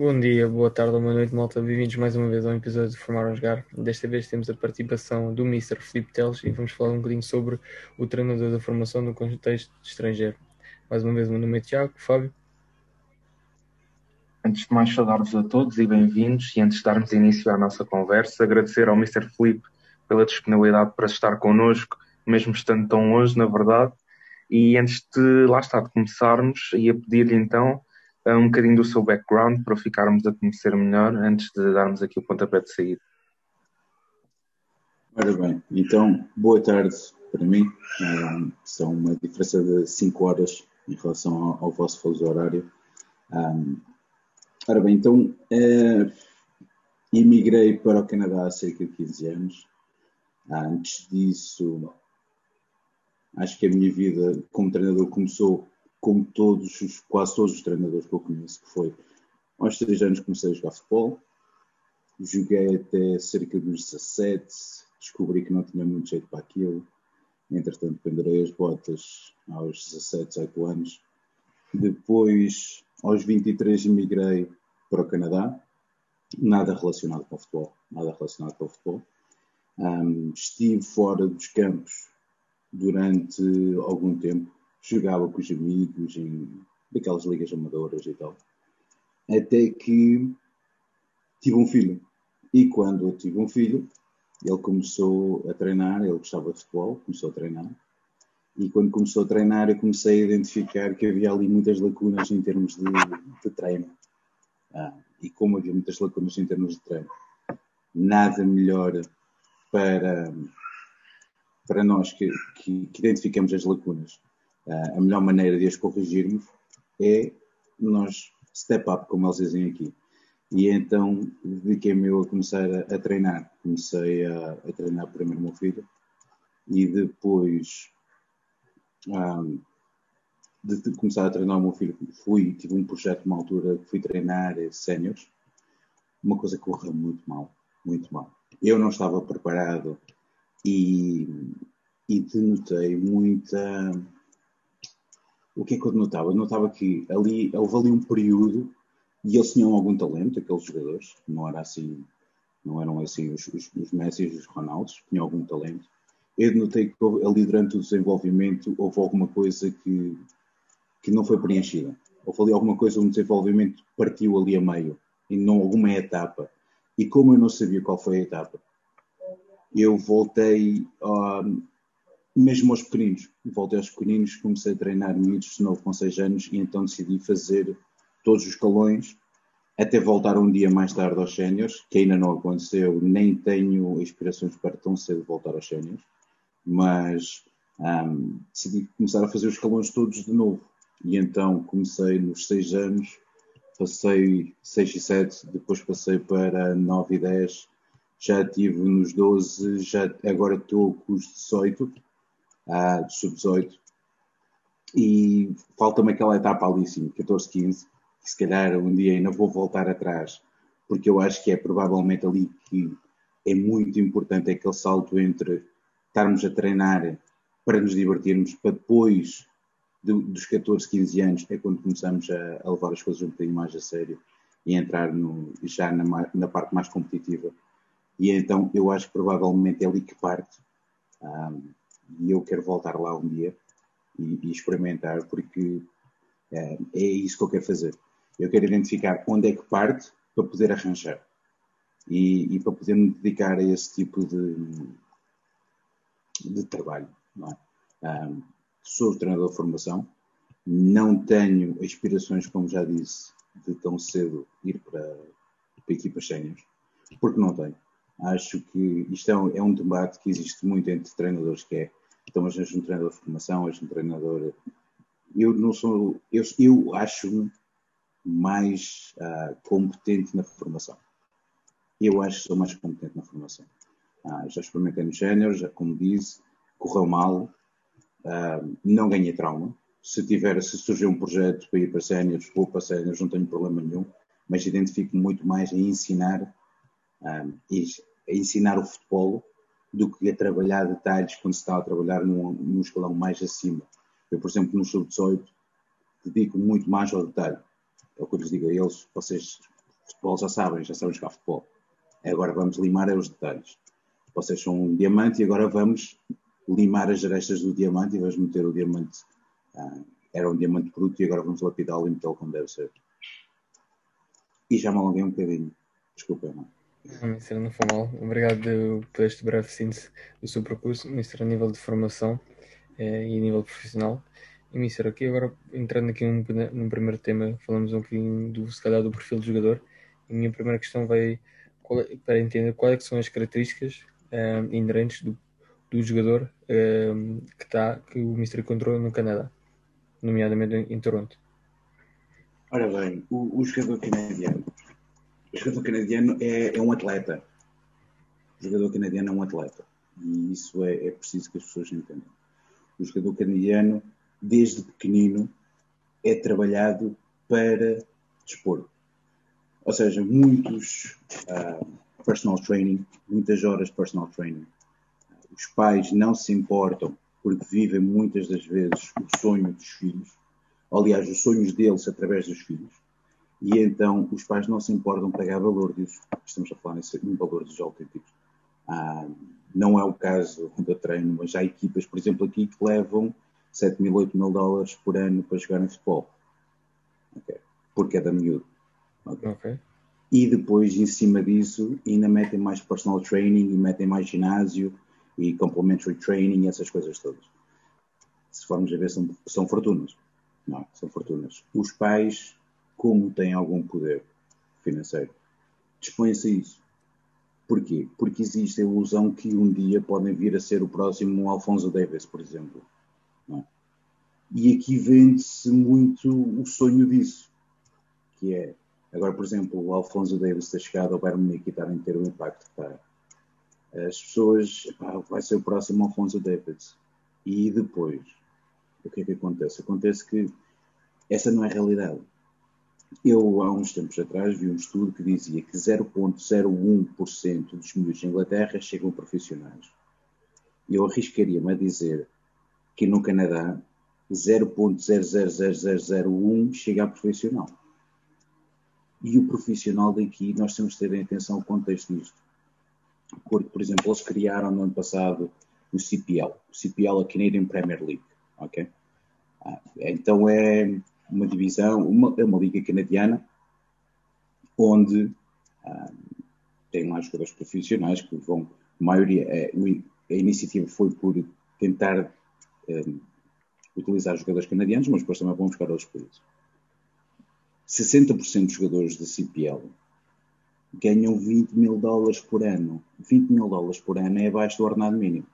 Bom dia, boa tarde ou boa noite, malta. Bem-vindos mais uma vez ao episódio de Formar a Jogar. Desta vez temos a participação do Mr. Felipe Teles e vamos falar um bocadinho sobre o treinador da formação no contexto estrangeiro. Mais uma vez, o meu nome é Tiago, Fábio. Antes de mais, saudar-vos a todos e bem-vindos. E antes de darmos início à nossa conversa, agradecer ao Mr. Felipe pela disponibilidade para estar connosco, mesmo estando tão longe, na verdade. E antes de, lá está, de começarmos, ia pedir-lhe então um bocadinho do seu background para ficarmos a conhecer melhor antes de darmos aqui o pontapé de saída. Ora bem, então, boa tarde para mim. Um, são uma diferença de 5 horas em relação ao, ao vosso fuso horário. Um, ora bem, então, uh, emigrei para o Canadá há cerca de 15 anos. Antes disso, acho que a minha vida como treinador começou como todos, os, quase todos os treinadores que eu conheço, que foi aos 3 anos comecei a jogar futebol, joguei até cerca dos 17, descobri que não tinha muito jeito para aquilo, entretanto pendurei as botas aos 17, 18 anos, depois aos 23 emigrei para o Canadá, nada relacionado com o futebol, nada relacionado com o futebol. Um, estive fora dos campos durante algum tempo, jogava com os amigos em daquelas ligas amadoras e tal. Até que tive um filho. E quando eu tive um filho, ele começou a treinar, ele gostava de futebol, começou a treinar. E quando começou a treinar, eu comecei a identificar que havia ali muitas lacunas em termos de, de treino. Ah, e como havia muitas lacunas em termos de treino, nada melhor para, para nós que, que, que identificamos as lacunas Uh, a melhor maneira de as corrigirmos é nós step up, como eles dizem aqui. E então dediquei-me eu a começar a, a treinar. Comecei a, a, treinar primeiro meu filho e depois um, de, de, começar a treinar o meu filho, fui, tive um projeto numa altura que fui treinar séniores, uma coisa que correu muito mal, muito mal. Eu não estava preparado e, e denotei muita o que é que eu notava? Eu notava que ali, houve ali um período e eles tinham algum talento, aqueles jogadores, não era assim, não eram assim os, os, os Messi e os Ronaldos, tinham algum talento. Eu notei que ali durante o desenvolvimento houve alguma coisa que, que não foi preenchida. Houve ali alguma coisa, um desenvolvimento partiu ali a meio, em não alguma etapa. E como eu não sabia qual foi a etapa, eu voltei a, mesmo aos pequeninos. Voltei aos pequeninos, comecei a treinar miúdos de novo com 6 anos e então decidi fazer todos os escalões até voltar um dia mais tarde aos séniores, que ainda não aconteceu, nem tenho inspirações para tão cedo voltar aos séniores, mas um, decidi começar a fazer os escalões todos de novo. E então comecei nos 6 anos, passei 6 e 7, depois passei para 9 e 10, já estive nos 12, já, agora estou com os 18, uh, sub-18. E falta-me aquela etapa ali, sim, 14, 15, que se calhar um dia ainda vou voltar atrás, porque eu acho que é provavelmente ali que é muito importante aquele salto entre estarmos a treinar para nos divertirmos, para depois dos 14, 15 anos é quando começamos a, a, levar as coisas um bocadinho mais a sério e entrar no, já na, na, parte mais competitiva. E então eu acho que provavelmente é ali que parte. Um, e eu quero voltar lá um dia e, e experimentar, porque é, é, isso que eu quero fazer. Eu quero identificar onde é que parte para poder arranjar e, e para poder me dedicar a esse tipo de, de trabalho. É? Um, sou treinador de formação, não tenho aspirações, como já disse, de tão cedo ir para, para equipas séniores, porque não tenho. Acho que isto é um, é um debate que existe muito entre treinadores, que é então, mas és um treinador de formação, és um treinador. Eu não sou. Eu, eu acho-me mais uh, competente na formação. Eu acho que sou mais competente na formação. Uh, já experimentei no género, já, como disse, correu mal, uh, não ganhei trauma. Se tiver, se surgir um projeto para ir para séniores, vou para séniores, não tenho problema nenhum, mas identifico-me muito mais em ensinar, a ensinar o futebol do que a trabalhar detalhes quando se está a trabalhar num, num escalão mais acima. Eu, por exemplo, no sub-18, dedico muito mais ao detalhe. É o que eu lhes digo a eles, vocês Futebol já sabem, já sabem jogar futebol. Agora vamos limar os detalhes. Vocês são um diamante e agora vamos limar as arestas do diamante e vamos meter o diamante. Ah, era um diamante bruto e agora vamos lapidá-lo e metê-lo como deve ser. E já me alonguei um bocadinho. Desculpa, irmão. Mister, não foi mal. Obrigado por este breve síntese do seu percurso, Mister, a nível de formação eh, e a nível profissional. E, Mister, aqui agora, entrando aqui num, num primeiro tema, falamos um bocadinho do, se calhar, do perfil do jogador. E a minha primeira questão vai é, para entender quais é são as características eh, inerentes do, do jogador eh, que, tá, que o Mister encontrou no Canadá, nomeadamente em, em Toronto. Ora bem, o, o jogador canadiano o jogador canadiano é, é, um atleta. O jogador canadiano é um atleta. E isso é, é preciso que as pessoas entendam. O jogador canadiano, desde pequenino, é trabalhado para dispor. Ou seja, muitos uh, personal training, muitas horas de personal training. Os pais não se importam porque vivem muitas das vezes o sonho dos filhos, aliás, os sonhos deles através dos filhos e então os pais não se importam pagar valor disso. Estamos a falar em valores autênticos. Ah, não é o caso da treino, mas há equipas, por exemplo, aqui que levam 7 mil, 8 mil dólares por ano para jogar em futebol. Okay. Porque é da miúdo. Okay. Okay. E depois, em cima disso, ainda metem mais personal training e metem mais ginásio e complementary training e essas coisas todas. Se formos a ver, são, são fortunas. Não, são fortunas. Os pais como têm algum poder financeiro, dispõem-se a isso. Porquê? Porque existe a ilusão que um dia podem vir a ser o próximo Alfonso Davis, por exemplo. É? E aqui vende-se muito o sonho disso, que é, agora, por exemplo, o Alfonso Davis ter chegado ao Bayern Munique e estar a ter o impacto que está. As pessoas, vai ser o próximo Alfonso Davis. E depois, o que é que acontece? Acontece que essa não é a realidade. Eu, há uns tempos atrás, vi um estudo que dizia que 0,01% dos miúdos de Inglaterra chegam profissionais. Eu arriscaria-me a dizer que no Canadá 0,000001 chega a profissional. E o profissional daqui, nós temos que ter atenção ao contexto disto. Porque, por exemplo, eles criaram no ano passado o CPL, o CPL, a Canadian Premier League, ok? Ah, então é uma divisão, uma, é uma liga canadiana, onde ah, tem lá jogadores profissionais que vão, a maioria, é, a iniciativa foi por tentar um, ah, utilizar jogadores canadianos, mas depois também vão buscar outros países. 60% dos jogadores da CPL ganham 20 mil dólares por ano. 20 mil dólares por ano é abaixo do ordenado mínimo.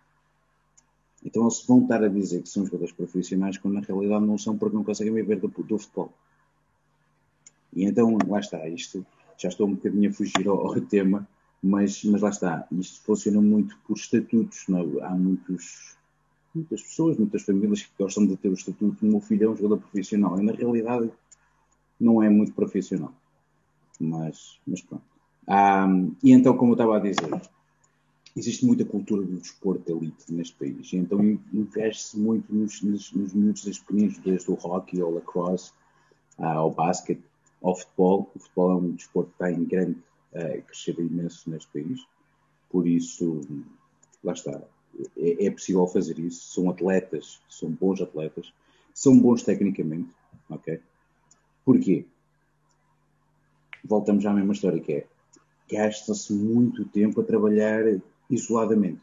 Então eles vão estar a dizer que são jogadores profissionais quando na realidade não são porque não conseguem viver do, do futebol. E então, lá está, isto já estou um bocadinho a fugir ao, ao tema, mas, mas lá está, isto funciona muito por estatutos. Não? É? Há muitos, muitas pessoas, muitas famílias que gostam de ter o estatuto. O meu filho é um jogador profissional e na realidade não é muito profissional. Mas, mas pronto. Ah, e então, como eu estava a dizer, existe muita cultura do desporto de elite neste país, então investe-se muito nos, nos miúdos pequeninos, desde o hockey ao lacrosse, ah, ao basquete, ao futebol. O futebol é um desporto que está em grande uh, imenso neste país, por isso, lá está, é, é, possível fazer isso. São atletas, são bons atletas, são bons tecnicamente, ok? Porquê? Voltamos à mesma história que é gasta-se muito tempo a trabalhar isoladamente.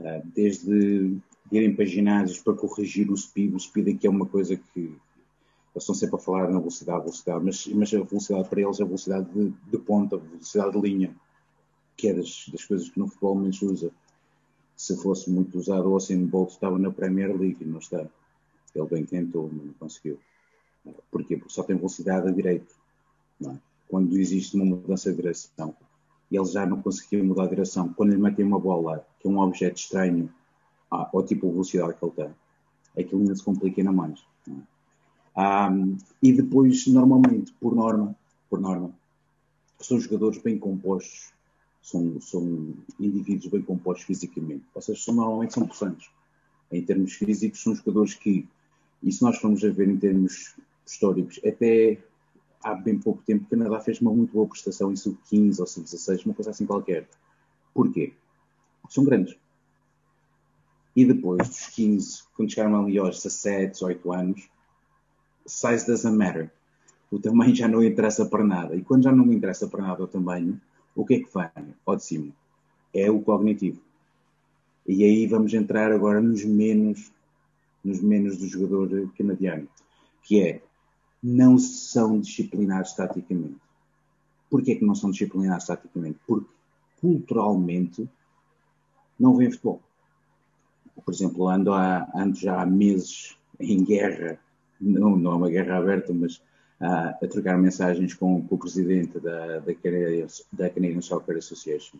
Ah, desde irem para ginásios para corrigir o speed, o speed aqui é uma coisa que eles estão sempre a falar na velocidade, velocidade, mas, mas a velocidade para eles é a velocidade de, de ponta, a velocidade de linha, que é das, das coisas que no futebol menos usa. Se fosse muito usado, o Austin Bolt estava na Premier League e não está. Ele bem tentou, mas não conseguiu. Porquê? Porque só tem velocidade a direito. É? Quando existe uma mudança de direção, e ele já não conseguia mudar a direção. Quando lhe metem uma bola, que é um objeto estranho ah, ao tipo de velocidade que ele tem, aquilo ainda se complica ainda mais. Ah, e depois, normalmente, por norma, por norma, são jogadores bem compostos, são, são indivíduos bem compostos fisicamente. Ou seja, são, normalmente são possantes. Em termos físicos, são jogadores que, e se nós formos a ver em termos históricos, até há bem pouco tempo, o Canadá fez uma muito boa prestação em sub-15 ou sub-16, uma coisa assim qualquer. Porquê? São grandes. E depois dos 15, quando chegaram ali aos 17, 18 anos, size doesn't matter. O tamanho já não interessa para nada. E quando já não me interessa para nada o tamanho, o que é que vem ao de cima? É o cognitivo. E aí vamos entrar agora nos menos, nos menos do jogador canadiano, que é não são disciplinados taticamente. Porquê que não são disciplinados taticamente? Porque culturalmente não vêem futebol. Por exemplo, ando, há, ando já há meses em guerra, não, não é uma guerra aberta, mas a, a trocar mensagens com, com, o presidente da, da, Canadian, da Canadian Soccer Association.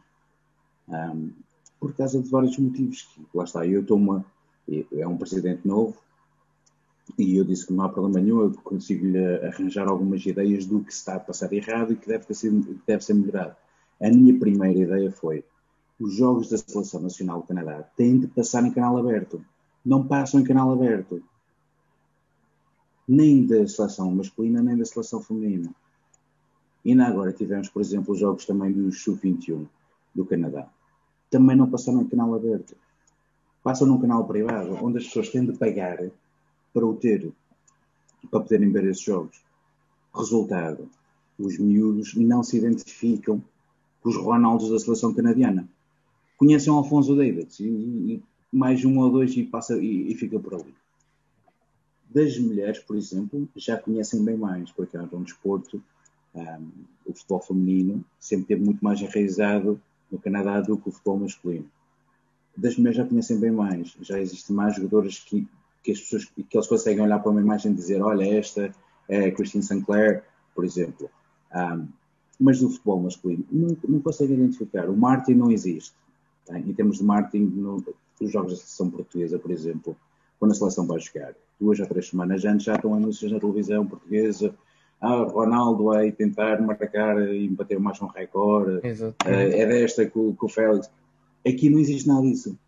Um, por causa de vários motivos. Que, lá está, eu estou uma. É um presidente novo e eu disse que não há problema nenhum, eu consigo-lhe arranjar algumas ideias do que está a passar errado e que deve ser, deve ser melhorado. A minha primeira ideia foi: os jogos da Seleção Nacional do Canadá têm de passar em canal aberto. Não passam em canal aberto nem da seleção masculina nem da seleção feminina. E ainda agora tivemos, por exemplo, os jogos também do Sub-21 do Canadá. Também não passaram em canal aberto. Passam num canal privado, onde as pessoas têm de pagar para o ter, para poderem ver esses jogos. Resultado, os miúdos não se identificam com os Ronaldos da seleção canadiana. Conhecem o Alfonso Davis e, e mais um ou dois e, passa, e, e fica por ali das mulheres, por exemplo, já conhecem bem mais, porque é um desporto, um, o futebol feminino sempre teve muito mais enraizado no Canadá do que o futebol masculino. Das mulheres já conhecem bem mais, já existem mais jogadoras que, que as pessoas que eles conseguem olhar para uma imagem e dizer, olha, esta é a Christine Sinclair, por exemplo. Um, mas do futebol masculino não, não conseguem identificar. O Martin não existe. Tá? Em termos de Martin, no, nos jogos da seleção portuguesa, por exemplo, quando a seleção vai jogar, duas ou três semanas antes já estão anúncios na televisão portuguesa. Ah, Ronaldo vai tentar marcar e bater mais um recorde. Uh, é desta que o Félix. Aqui não existe nada disso.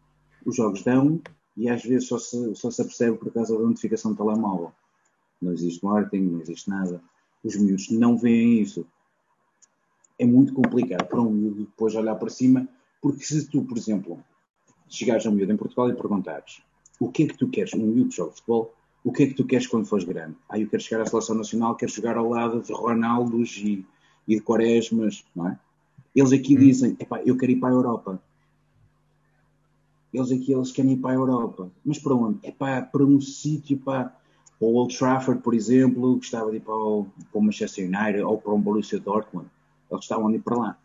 Os jogos dão e às vezes só se, só se apercebe por causa da notificação do telemóvel. Não existe marketing, não existe nada. Os miúdos não veem isso. É muito complicado para um miúdo depois olhar para cima, porque se tu, por exemplo, chegares a um miúdo em Portugal e perguntares o que é que tu queres, um miúdo que joga futebol, o que é que tu queres quando fores grande? Ah, eu quero chegar à seleção nacional, quero jogar ao lado de Ronaldos e, e de Quaresmas, não é? Eles aqui hum. dizem, eu quero ir para a Europa. Eles aqui, eles querem ir para a Europa. Mas para onde? É para, para um sítio, para, o Old Trafford, por exemplo, gostava de ir para o, para o Manchester United ou para o Borussia Dortmund. Eles estavam a ir para lá.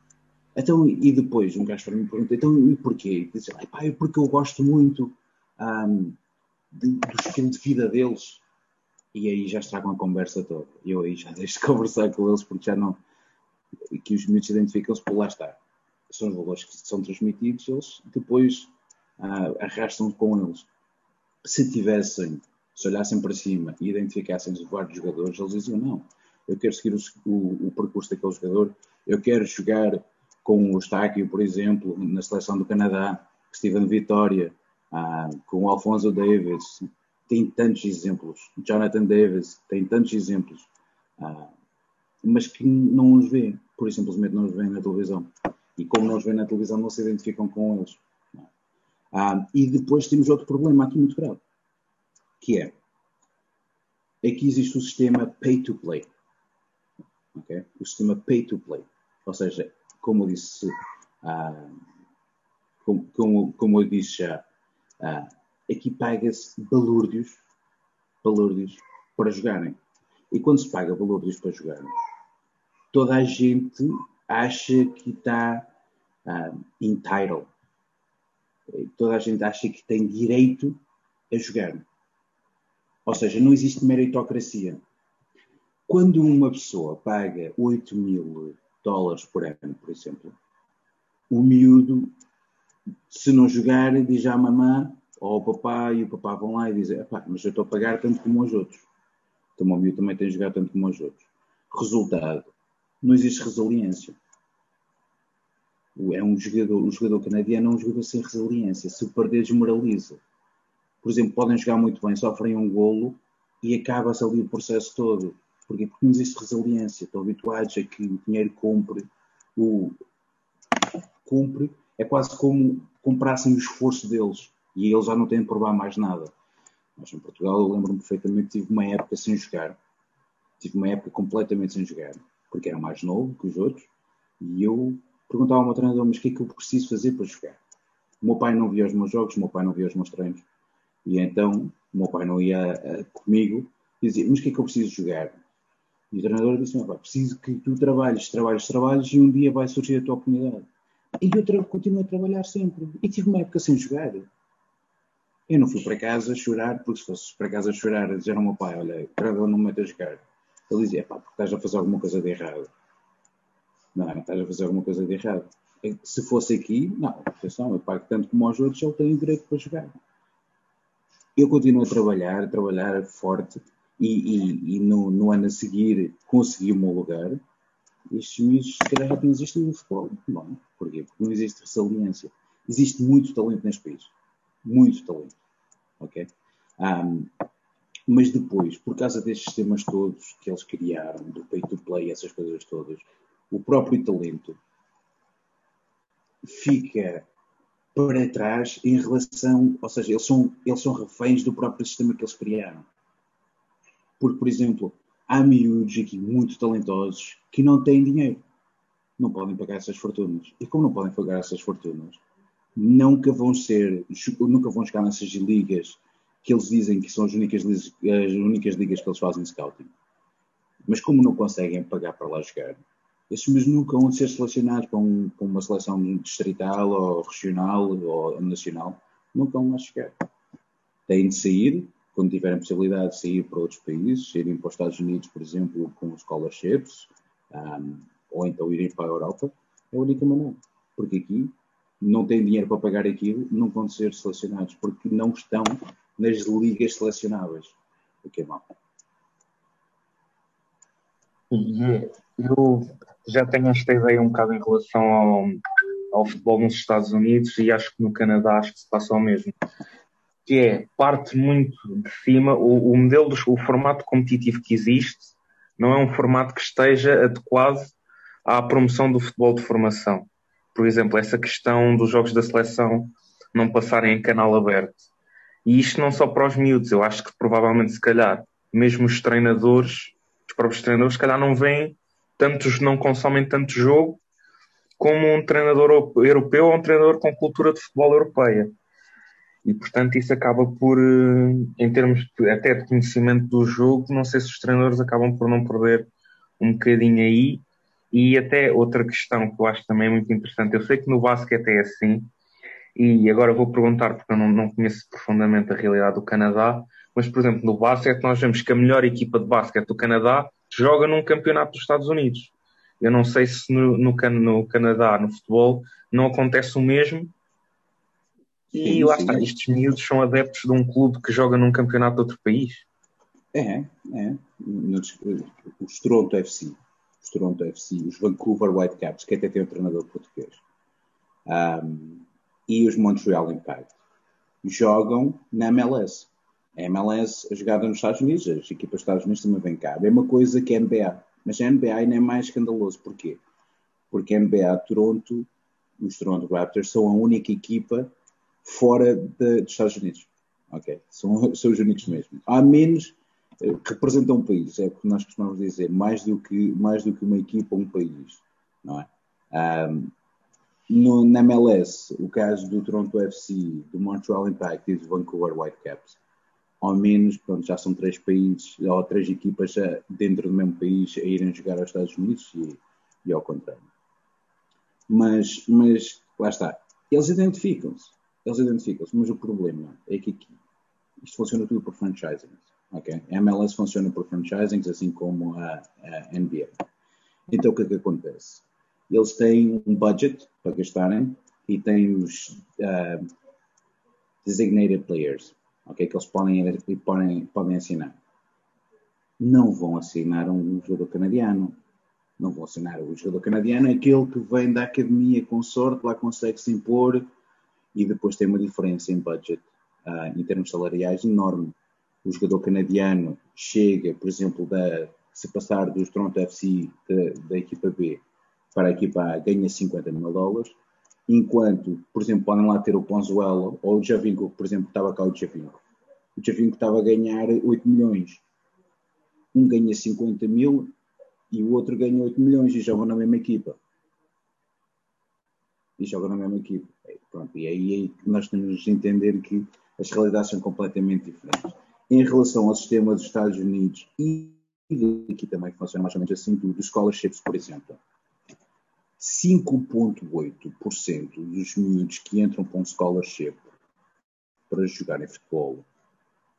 Então, e depois, um gajo mim pergunta, então, e porquê? Epá, é porque eu gosto muito um, de, do estilo de vida deles. E aí já estragam a conversa toda. Eu aí já deixo de conversar com eles porque já não. que os miúdos identificam-se por lá estar. São os valores que são transmitidos, eles depois uh, arrastam com eles. Se tivessem, se olhassem para cima e identificassem os vários jogadores, eles diziam: não, eu quero seguir o, o, o percurso daquele jogador, eu quero jogar com o Estáquio, por exemplo, na seleção do Canadá, Steven Vitória, ah, com o Alfonso Davis, tem tantos exemplos, Jonathan Davis, tem tantos exemplos, ah, mas que não os vê, por simplesmente não os vê na televisão. E como não os vê na televisão, não se identificam com eles. Ah, e depois temos outro problema aqui muito grave, que é aqui existe o sistema pay to play. Okay? O sistema pay to play. Ou seja, como eu disse, ah, como, como, como eu disse já, ah, aqui paga-se balúrdios, balúrdios para jogarem. E quando se paga balúrdios para jogarem, toda a gente acha que está ah, entitled. Toda a gente acha que tem direito a jogar. Ou seja, não existe meritocracia. Quando uma pessoa paga 8 mil dólares por ano, por exemplo, o miúdo se não jogar, diz à mamã ou ao papá, e o papá vão lá e dizem: mas eu estou a pagar tanto como os outros. Então o meu também tem a jogar tanto como os outros. Resultado: não existe resiliência. É um jogador, um jogador canadiano é um jogador sem resiliência. Se perder, desmoraliza. Por exemplo, podem jogar muito bem, sofrem um golo e acaba-se ali o processo todo. Porquê? Porque não existe resiliência. Estão habituados a que o dinheiro compre o. cumpre, é quase como comprassem o esforço deles e eles já não têm de provar mais nada. Nós em Portugal, eu lembro-me perfeitamente, tive uma época sem jogar. Tive uma época completamente sem jogar, porque era mais novo que os outros, e eu perguntava ao meu treinador, mas o que é que eu preciso fazer para jogar? O meu pai não via os meus jogos, o meu pai não via os meus treinos, e então o meu pai não ia uh, comigo, e dizia, mas o que é que eu preciso jogar? E o treinador disse, preciso que tu trabalhes, trabalhes, trabalhes, e um dia vai surgir a tua oportunidade. E eu continuo a trabalhar sempre. E tive uma época sem jogar. Eu não fui para casa chorar, porque se fosse para casa chorar, dizer ao meu pai: Olha, treinador, não me mete a jogar. Ele dizia: Pá, porque estás a fazer alguma coisa de errado. Não, estás a fazer alguma coisa de errado. Se fosse aqui, não, atenção, eu pago tanto como aos outros, ele tem direito para jogar. Eu continuo a trabalhar, a trabalhar forte e, e, e no, no, ano a seguir consegui o meu lugar. Estes miúdos, se calhar, já têm existido no futebol. Não, porquê? Porque não existe resiliência. Existe muito talento neste país muito talento. Ok? Um, mas depois, por causa destes sistemas todos que eles criaram, do pay to play, essas coisas todas, o próprio talento fica para trás em relação, ou seja, eles são, eles são reféns do próprio sistema que eles criaram. Porque, por exemplo, há miúdos aqui muito talentosos que não têm dinheiro. Não podem pagar essas fortunas. E como não podem pagar essas fortunas, nunca vão ser, nunca vão chegar nessas ligas que eles dizem que são as únicas, as únicas ligas que eles fazem scouting. Mas como não conseguem pagar para lá jogar, esses mesmos nunca vão ser selecionados para, um, para, uma seleção distrital ou regional ou nacional, nunca vão lá chegar. Têm de sair, quando tiverem possibilidade de sair para outros países, irem para os Estados Unidos, por exemplo, com scholarships, um, ou então irem para a Europa, é a única maneira. Porque aqui não têm dinheiro para pagar aquilo, não vão ser selecionados, porque não estão nas ligas selecionáveis. O que é mau. E eu já tenho esta ideia um bocado em relação ao, ao futebol nos Estados Unidos e acho que no Canadá acho que se passa o mesmo. Que é, parte muito de cima, o, o modelo, do, o formato competitivo que existe não é um formato que esteja adequado à promoção do futebol de formação por exemplo, essa questão dos jogos da seleção não passarem em canal aberto. E isto não só para os miúdos, eu acho que provavelmente, se calhar, mesmo os treinadores, os próprios treinadores, se calhar não veem tantos, não consomem tanto jogo como um treinador europeu ou um treinador com cultura de futebol europeia. E, portanto, isso acaba por, eh, em termos de, até de conhecimento do jogo, não sei se os treinadores acabam por não perder um bocadinho aí. E até outra questão que eu acho também muito interessante, eu sei que no basquete é assim, e agora vou perguntar porque eu não, não conheço profundamente a realidade do Canadá, mas por exemplo, no basquete nós vemos que a melhor equipa de basquete do Canadá joga num campeonato dos Estados Unidos. Eu não sei se no, no, no Canadá, no futebol, não acontece o mesmo. E sim, lá sim. está, estes miúdos são adeptos de um clube que joga num campeonato de outro país. É, é. Os Toronto FC os Toronto FC, os Vancouver Whitecaps, que até tem um treinador português, um, e os Montreal Impact, jogam na MLS. A MLS é jogada nos Estados Unidos, as equipas dos Estados Unidos também vêm cá. A mesma coisa que a NBA. Mas a NBA ainda é mais escandaloso. Porquê? Porque a NBA Toronto, os Toronto Raptors, são a única equipa fora de, dos Estados Unidos. Ok? São, são os únicos mesmo. Há menos representa um país, é o que nós costumamos dizer, mais do que, mais do que uma equipa, um país, não é? Um, no, na MLS, o caso do Toronto FC, do Montreal Impact e do Vancouver Whitecaps, ao menos, pronto, já são três países, ou três equipas já dentro do mesmo país a irem jogar aos Estados Unidos e, e ao contrário. Mas, mas, lá está, eles identificam-se, eles identificam-se, mas o problema é que aqui, isto funciona tudo por franchising Ok? A MLS funciona por franchisings, assim como a, a NBA. Então, o que é que acontece? Eles têm um budget para gastarem e têm os uh, designated players, ok? Que eles podem, podem, podem assinar. Não vão assinar um jogador canadiano. Não vão assinar. O jogador canadiano é aquele que vem da academia com sorte, lá consegue se impor e depois tem uma diferença em budget, uh, em termos salariais, enorme o jogador canadiano chega, por exemplo, da se passar dos Toronto FC da equipa B para a equipa A, ganha 50 mil dólares, enquanto, por exemplo, podem lá ter o Ponzuelo ou o Javinco, por exemplo, estava cá o Javinco. O Javinco estava a ganhar 8 milhões. Um ganha 50 mil e o outro ganha 8 milhões e jogam na mesma equipa. E jogam na mesma equipa. Pronto, e aí, aí nós temos de entender que as realidades são completamente diferentes. Em relação ao sistema dos Estados Unidos e aqui também funciona mais ou menos assim, dos scholarships, por exemplo. 5,8% dos miúdos que entram para um scholarship para jogar em futebol,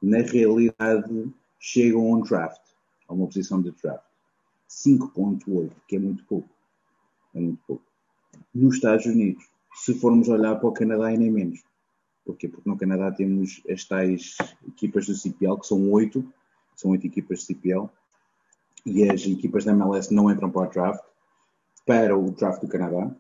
na realidade chegam a um draft, a uma posição de draft. 5,8%, que é muito pouco. É muito pouco. Nos Estados Unidos, se formos olhar para o Canadá, é nem menos. Porquê? Porque no Canadá temos as tais equipas do CPL, que são oito, são oito equipas de CPL, e as equipas da MLS não entram para o draft, para o draft do Canadá.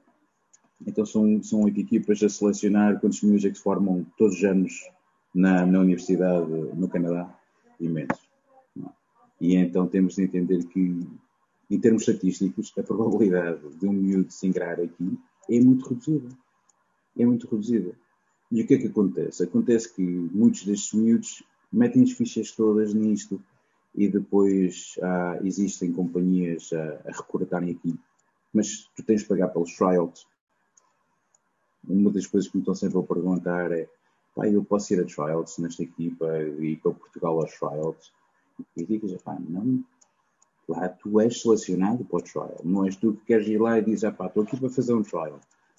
Então são, são oito equipas a selecionar quantos miúdos é que se formam todos os anos na, na universidade no Canadá, imensos. E então temos de entender que, em termos estatísticos, a probabilidade de um miúdo se ingrar aqui é muito reduzida. É muito reduzida. E o que é que acontece? Acontece que muitos destes miúdos metem as fichas todas nisto e depois ah, existem companhias a, a recrutarem aqui. Mas tu tens de pagar pelos tryouts. Uma das coisas que me estão sempre a perguntar é pá, eu posso ir a tryouts nesta equipa e ir para Portugal aos tryouts? E digo, pá, não. Lá tu és selecionado para o trial. Não és tu que queres ir lá e dizes, ah, pá, estou aqui para fazer um trial.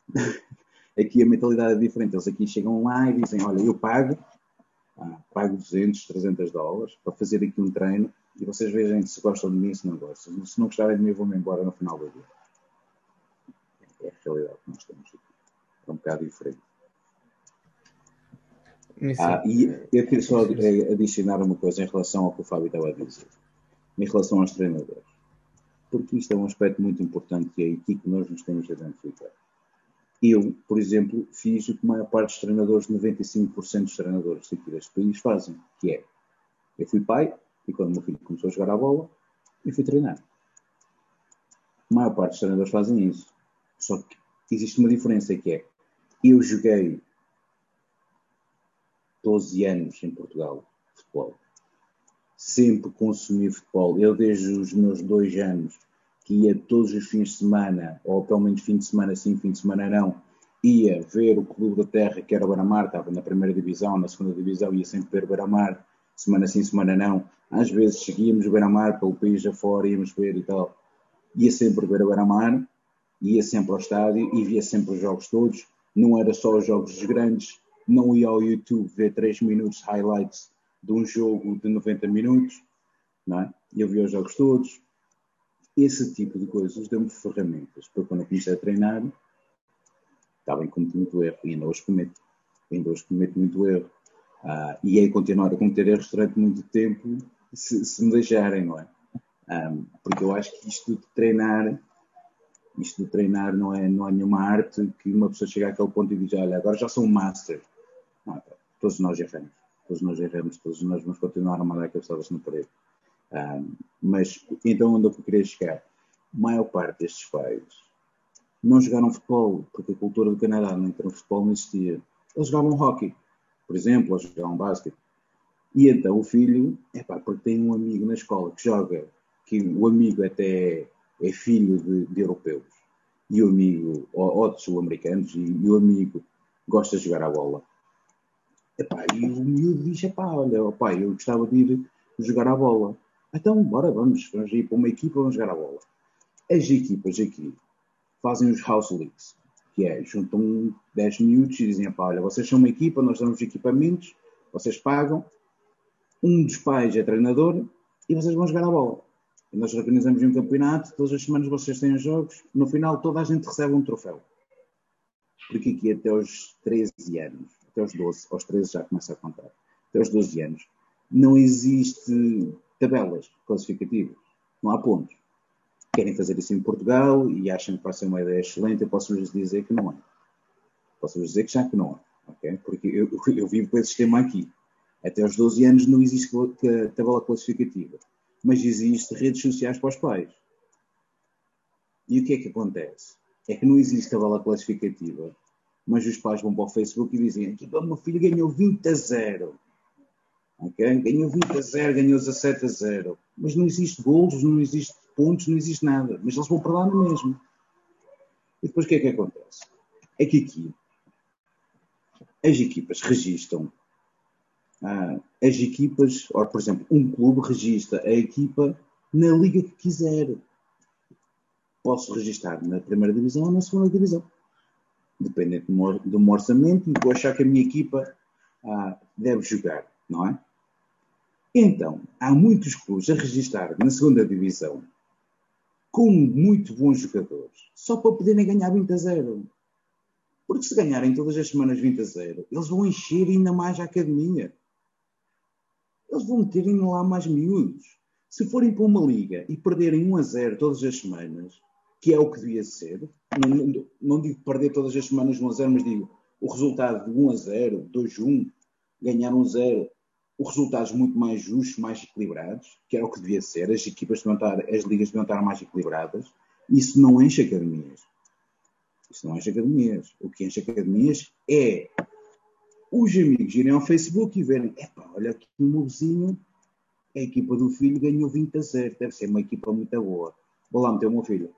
aqui a mentalidade é diferente. Eles aqui chegam lá e dizem: Olha, eu pago, ah, pago 200, 300 dólares para fazer aqui um treino e vocês vejam se gostam de mim, se não gostam. Se não gostarem de mim, vou-me embora no final do dia. É a realidade que nós temos aqui. É um bocado diferente. Ah, e eu queria só adicionar uma coisa em relação ao que o Fábio estava a dizer, em relação aos treinadores, porque isto é um aspecto muito importante e é aqui que nós nos temos de identificar. Eu, por exemplo, fiz o que a maior parte dos treinadores, 95% dos treinadores aqui deste país fazem, que é, eu fui pai, e quando o meu filho começou a jogar a bola, eu fui treinar. A maior parte dos treinadores fazem isso. Só que existe uma diferença que é, eu joguei 12 anos em Portugal, futebol. Sempre consumi futebol. Eu, desde os meus dois anos, que ia todos os fins de semana, ou pelo menos fim de semana sim, fim de semana não, ia ver o Clube da Terra, que era o Beira-Mar, estava na primeira divisão, na segunda divisão, ia sempre ver o Beira-Mar, semana sim, semana não. Às vezes seguíamos o Beira-Mar pelo país afora, íamos ver e tal. Ia sempre ver o Beira-Mar, ia sempre ao estádio e via sempre os jogos todos. Não era só os jogos dos grandes, não ia ao YouTube ver 3 minutos highlights de um jogo de 90 minutos, não é? Eu via os jogos todos, esse tipo de coisas deu-me ferramentas para quando eu comecei a treinar, estava em cometer muito erro e ainda hoje cometo. Ainda hoje cometo muito erro. Uh, e aí continuar a cometer erros durante muito tempo se, se me deixarem, não é? Um, porque eu acho que isto de treinar, isto de treinar não é, não é nenhuma arte que uma pessoa chega àquele ponto e diz, olha, agora já sou um master. Não, todos nós erramos, todos nós erramos, todos nós vamos continuar a mandar cabeçadas no parede. Um, mas então onde eu queria chegar? A maior parte destes pais não jogaram futebol, porque a cultura do Canadá nem para futebol não existia. Eles jogavam hockey, por exemplo, ou jogavam basquete. E então o filho, é pá, porque tem um amigo na escola que joga, que o amigo até é filho de, de europeus, e o amigo, ou, ou de sul-americanos, e, e, o amigo gosta de jogar a bola. Epá, e o miúdo diz, epá, olha, pai, eu gostava de ir jogar a bola. Então, bora, vamos, vamos ir para uma equipa, vamos jogar a bola. As equipas aqui fazem os house leagues, que é, juntam 10 minutos e dizem, pá, olha, vocês são uma equipa, nós damos equipamentos, vocês pagam, um dos pais é treinador e vocês vão jogar a bola. Nós organizamos um campeonato, todas as semanas vocês têm os jogos, no final toda a gente recebe um troféu. Porque aqui até aos 13 anos, até aos 12, aos 13 já começa a contar, até aos 12 anos, não existe tabelas classificativas, não há pontos. Querem fazer isso em Portugal e acham que vai ser uma ideia excelente, eu posso-vos dizer que não é. Posso-vos dizer que já que não é, okay? porque eu, eu vivo com esse sistema aqui. Até aos 12 anos não existe tabela classificativa. Mas existe redes sociais para os pais. E o que é que acontece? É que não existe tabela classificativa, mas os pais vão para o Facebook e dizem: aqui o meu filho ganhou 20 a 0. Okay? Ganhou 20 a 0, ganhou 17 a 0. Mas não existe golos, não existe pontos, não existe nada. Mas eles vão para lá no mesmo. E depois o que é que acontece? É que aqui as equipas registram. Ah, as equipas, ou por exemplo, um clube registra a equipa na liga que quiser. Posso registrar na primeira divisão ou na segunda divisão. Dependente do meu orçamento e eu achar que a minha equipa ah, deve jogar, não é? Então, há muitos clubes a registrar na segunda divisão com muito bons jogadores, só para poderem ganhar 20 a 0. Porque se ganharem todas as semanas 20 a 0, eles vão encher ainda mais a academia. Eles vão meter ainda lá mais miúdos. Se forem para uma liga e perderem 1 a 0 todas as semanas, que é o que devia ser, não, não, não digo perder todas as semanas 1 a 0, mas digo o resultado de 1 a 0, 2 a 1, ganhar 1 a 0, os resultados muito mais justos, mais equilibrados, que era o que devia ser, as equipas deviam estar, as ligas deviam estar mais equilibradas, isso não enche academias. Isso não enche academias. O que enche academias é os amigos irem ao Facebook e verem: epá, olha aqui o meu vizinho, a equipa do filho ganhou 20 a 0, deve ser uma equipa muito boa. Vou lá meter o meu filho.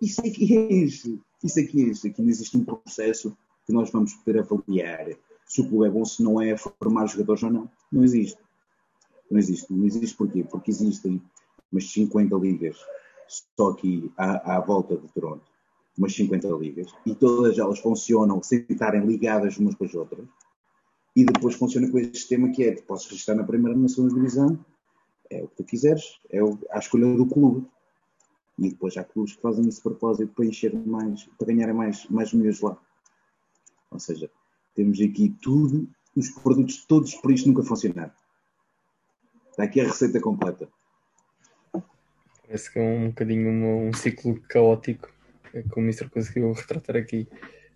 Isso aqui é isso. Isso aqui é isso. Aqui não existe um processo que nós vamos poder avaliar se o clube é bom, se não é formar jogadores ou não. Não existe. Não existe. Não existe porquê? Porque existem umas 50 ligas só aqui à, à volta de Toronto umas 50 ligas, e todas elas funcionam sem estarem ligadas umas com as outras, e depois funciona com este sistema que é, tu podes registrar na primeira na segunda divisão, é o que tu quiseres, é a escolha do clube. E depois há clubes que fazem esse propósito para encher mais, para ganharem mais, mais milhões lá. Ou seja, temos aqui tudo, os produtos todos por isto nunca funcionaram. Está aqui a receita completa. Parece que é um bocadinho um, um ciclo caótico que o Mister conseguiu retratar aqui.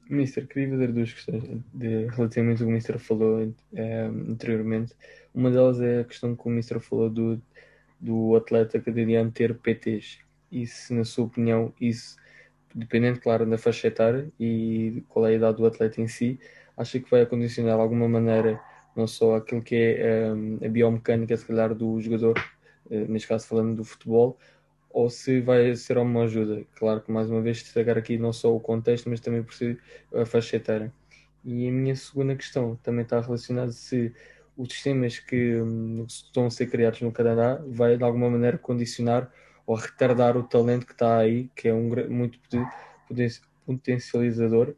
Mister, queria fazer duas questões de, relativamente ao que o Mister falou é, anteriormente. Uma delas é a questão que o Mister falou do, do atleta deveria ter PTs. E se, na sua opinião, isso, dependendo, claro, da faixa etária e qual é a idade do atleta em si, acha que vai condicionar de alguma maneira não só aquilo que é um, a biomecânica, se calhar, do jogador, uh, neste caso falando do futebol, ou se vai ser uma ajuda. Claro que mais uma vez destacar aqui não só o contexto, mas também por si a faixa etária. E a minha segunda questão também está relacionada se os sistemas que um, estão a ser criados no Canadá vai de alguma maneira condicionar ou retardar o talento que está aí, que é um muito potencializador,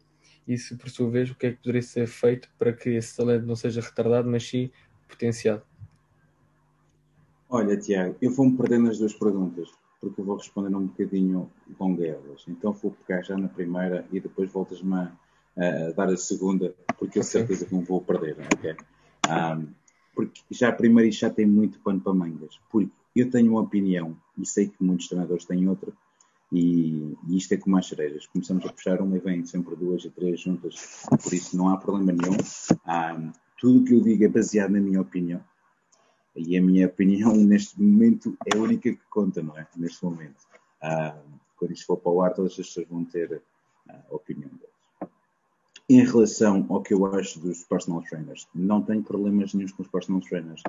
e se por sua vez o que é que poderia ser feito para que esse talento não seja retardado, mas sim potenciado. Olha, Tiago, eu vou-me perder nas duas perguntas porque eu vou responder um bocadinho longuelas. Então vou pegar já na primeira e depois voltas-me a, a, dar a segunda, porque eu okay. certeza que não vou perder. Okay? Um, porque já a primeira já tem muito pano para mangas. Porque eu tenho uma opinião e sei que muitos treinadores têm outra. E, e isto é como as cerejas. Começamos a puxar uma e vem sempre duas e três juntas. Por isso não há problema nenhum. Um, tudo o que eu digo é baseado na minha opinião e a minha opinião neste momento é a única que conta, não é? Neste momento. Ah, quando isto for para o ar, todas as pessoas vão ter ah, a opinião deles. Em relação ao que eu acho dos personal trainers, não tenho problemas nenhum com os personal trainers.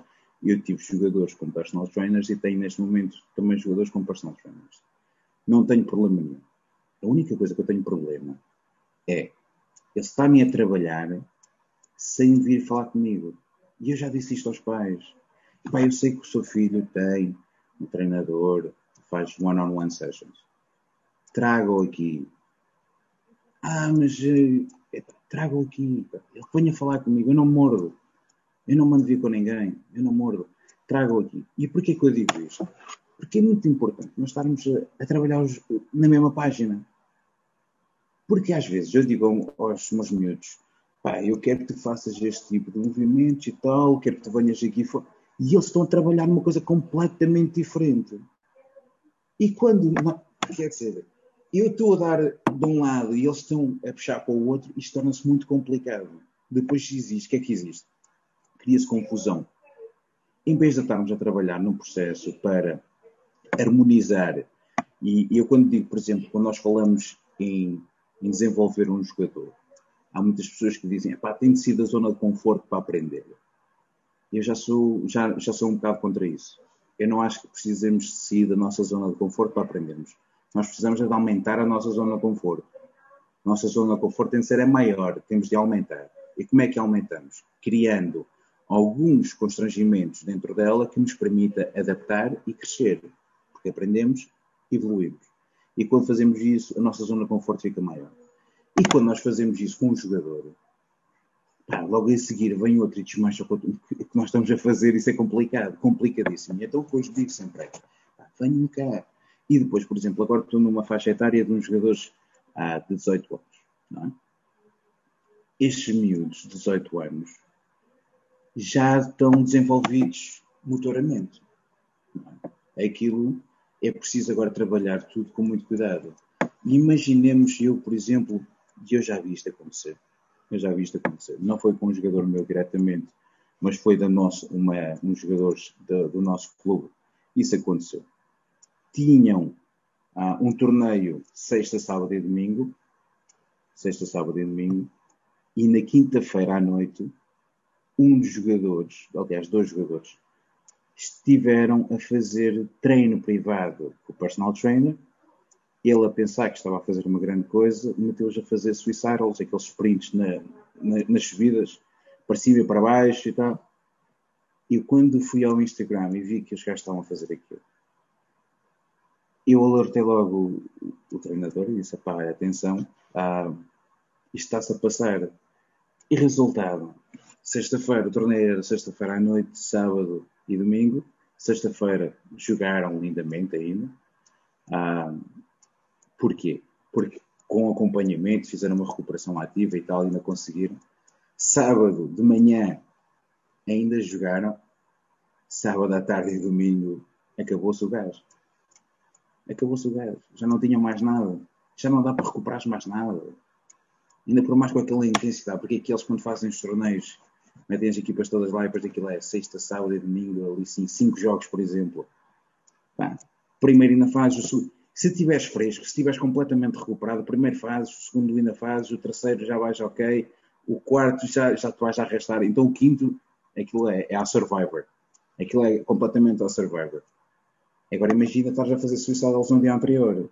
Eu tive jogadores com personal trainers e tenho neste momento também jogadores com personal trainers. Não tenho problema nenhum. A única coisa que eu tenho problema é ele está-me a trabalhar sem vir falar comigo. E eu já disse isto aos pais Bem, eu sei que o seu filho tem um treinador, faz one-on-one -on -one sessions. Traga-o aqui. Ah, mas eh, traga-o aqui. Ele ponha a falar comigo. Eu não mordo. Eu não mando vir com ninguém. Eu não mordo. Traga-o aqui. E porquê que eu digo isto? Porque é muito importante nós estarmos a, a trabalhar os, na mesma página. Porque às vezes eu digo aos meus miúdos, pá, eu quero que tu faças este tipo de movimentos e tal, quero que tu venhas aqui fora e eles estão a trabalhar numa coisa completamente diferente. E quando, quer dizer, eu estou a dar de um lado e eles estão a puxar para o outro, isto torna-se muito complicado. Depois existe, o que é que existe? Cria-se confusão. Em vez de estarmos a trabalhar num processo para harmonizar. E, eu quando digo, por exemplo, quando nós falamos em, em desenvolver um jogador, há muitas pessoas que dizem, tem de ser da zona de conforto para aprender. Eu já sou, já, já sou um bocado contra isso. Eu não acho que precisemos de sair da nossa zona de conforto para aprendermos. Nós precisamos de aumentar a nossa zona de conforto. Nossa zona de conforto tem de ser a maior, temos de aumentar. E como é que aumentamos? Criando alguns constrangimentos dentro dela que nos permita adaptar e crescer. Porque aprendemos, evoluímos. E quando fazemos isso, a nossa zona de conforto fica maior. E quando nós fazemos isso com um jogador, pá, logo a seguir vem outro e desmancha o que nós estamos a fazer, isso é complicado, complicadíssimo. Então depois digo sempre, pá, venham cá. E depois, por exemplo, agora estou numa faixa etária de uns jogadores de 18 anos. É? Estes miúdos de 18 anos já estão desenvolvidos motoramente. É? Aquilo é preciso agora trabalhar tudo com muito cuidado. Imaginemos eu, por exemplo, e eu já vi isto acontecer. Eu já vi isto acontecer. Não foi com um jogador meu diretamente, mas foi da nossa, uma, um jogadores do, do nosso clube. Isso aconteceu. Tinham ah, um torneio sexta, sábado e domingo. Sexta, sábado e domingo. E na quinta-feira à noite, um dos jogadores, aliás, dois jogadores, estiveram a fazer treino privado com o personal trainer ele a pensar que estava a fazer uma grande coisa, meteu-os a fazer suicidals, aqueles sprints na, na, nas subidas, para cima e para baixo e tal. E quando fui ao Instagram e vi que os gajos estavam a fazer aquilo, eu alertei logo o, o treinador e disse: pá, atenção, ah, isto está-se a passar. E resultado, sexta-feira, o torneio era sexta-feira à noite, sábado e domingo. Sexta-feira jogaram lindamente ainda. Ah, Porquê? Porque com acompanhamento fizeram uma recuperação ativa e tal, ainda conseguiram. Sábado de manhã ainda jogaram. Sábado à tarde e domingo acabou-se o gás. Acabou-se o gás. Já não tinha mais nada. Já não dá para recuperar mais nada. Ainda por mais com aquela intensidade, porque aqueles quando fazem os torneios metem as equipas todas lá e depois aquilo é sexta, sábado e domingo, ali sim, cinco jogos, por exemplo. Pá, primeiro ainda faz o, se estiveres fresco, se estiveres completamente recuperado, o primeiro fazes, o segundo ainda fazes, o terceiro já vais ok, o quarto já, já te vais a arrastar. Então o quinto, aquilo é, é a Survivor. Aquilo é completamente a Survivor. Agora imagina estás a fazer suicidals no dia anterior.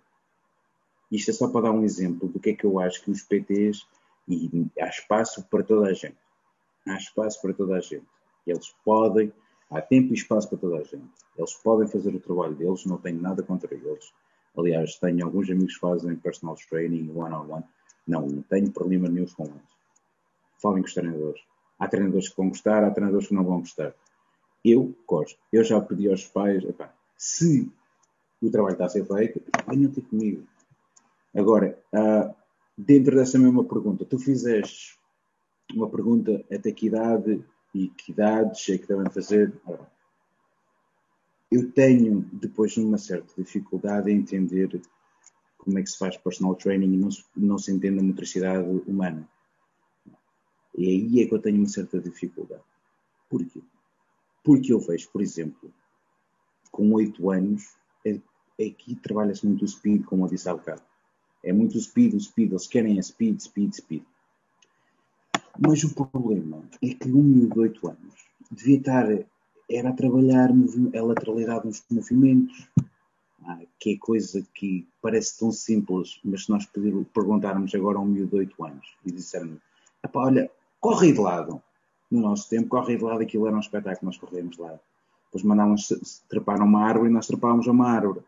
Isto é só para dar um exemplo do que é que eu acho que os PTs, e há espaço para toda a gente. Há espaço para toda a gente. Eles podem, há tempo e espaço para toda a gente. Eles podem fazer o trabalho deles, não tenho nada contra eles Aliás, tenho alguns amigos que fazem personal training one-on-one. -on -one. Não, não tenho problema nenhum com eles. Falem com os treinadores. Há treinadores que vão gostar, há treinadores que não vão gostar. Eu gosto. Eu já pedi aos pais, epá, se o trabalho está a ser feito, venham ter comigo. Agora, uh, dentro dessa mesma pergunta, tu fizeste uma pergunta até que idade e que idades é que devem fazer. Ora, eu tenho depois uma certa dificuldade em entender como é que se faz personal training e não se, não se entende a motricidade humana. E aí é que eu tenho uma certa dificuldade. Porquê? Porque eu vejo, por exemplo, com 8 anos, é, aqui trabalha-se muito o speed, como eu disse há bocado. É muito o speed, o speed, eles querem a speed, speed, speed. Mas o problema é que um miúdo de 8 anos devia estar era trabalhar a lateralidade nos movimentos, ah, que é coisa que parece tão simples, mas se nós perguntarmos agora a um miúdo de 8 anos e dissermos, olha, corre de lado. No nosso tempo, corre de lado, aquilo era um espetáculo, nós corremos lá. Depois mandávamos trepar a uma árvore e nós trepávamos a uma árvore.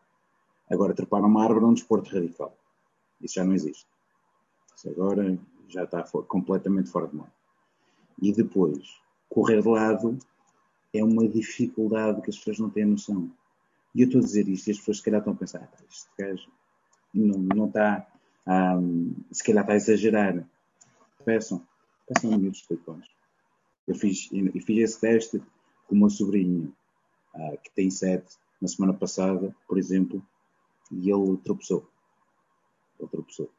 Agora, trepar a uma árvore é um desporto radical. Isso já não existe. Isso agora já está completamente fora de mão. E depois, correr de lado é uma dificuldade que as pessoas não têm noção. E eu estou a dizer isto e as pessoas se calhar estão a pensar, ah, este gajo não, não está, um, se calhar está a exagerar. Peçam, peçam minuto de anos. Eu fiz, eu fiz esse teste com o meu sobrinho, uh, que tem sete, na semana passada, por exemplo, e ele tropeçou. Ele tropeçou.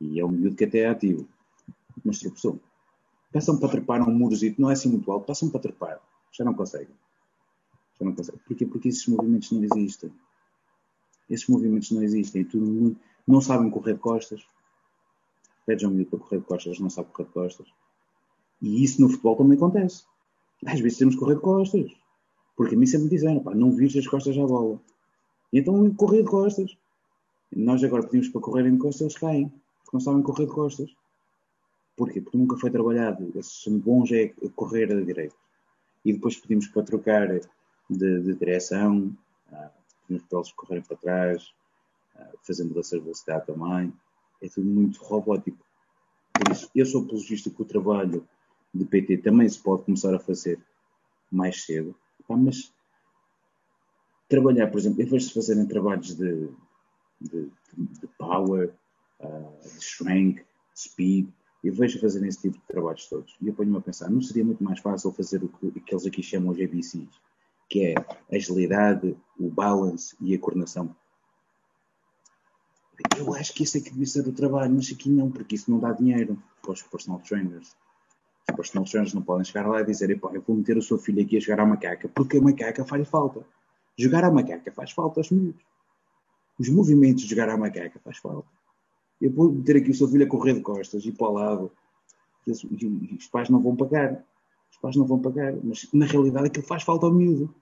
E é um miúdo que até é ativo, mas tropeçou. Peçam para trepar um murozito, não é assim muito alto, peçam para trepar já não consegue. Já não consegue. Porquê? Porque esses movimentos não existem. Esses movimentos não existem. Tudo, não sabem correr de costas. Pedes um para correr de costas, não sabe correr de costas. E isso no futebol também acontece. Às vezes temos que correr de costas. Porque a mim sempre me disseram, pá, não vires as costas à bola. E então correr de costas. Nós agora pedimos para correrem de costas, eles caem. Porque não sabem correr de costas. Porquê? Porque nunca foi trabalhado. Esses bons é correr a direita. E depois pedimos para trocar de, de direção, ah, pedimos para eles correrem para trás, ah, fazer mudanças de velocidade também. É tudo muito robótico. Por isso, eu sou apologista que o trabalho de PT também se pode começar a fazer mais cedo. Mas trabalhar, por exemplo, em vez de fazerem trabalhos de, de, de power, uh, de speed, eu vejo fazerem esse tipo de trabalhos todos. E eu ponho-me a pensar, não seria muito mais fácil fazer o que, que eles aqui chamam os ABCs, que é a agilidade, o balance e a coordenação. Eu acho que esse é que devia ser o trabalho, mas aqui não, porque isso não dá dinheiro para os personal trainers. Os personal trainers não podem chegar lá e dizer, eu vou meter o seu filho aqui a jogar à macaca, porque a macaca faz falta. Jogar à macaca faz falta aos miúdos. Os movimentos de jogar à macaca faz falta. Eu vou meter aqui o seu filho a correr de costas e para o lado. E os pais não vão pagar. Os pais não vão pagar. Mas na realidade aquilo faz falta ao miúdo.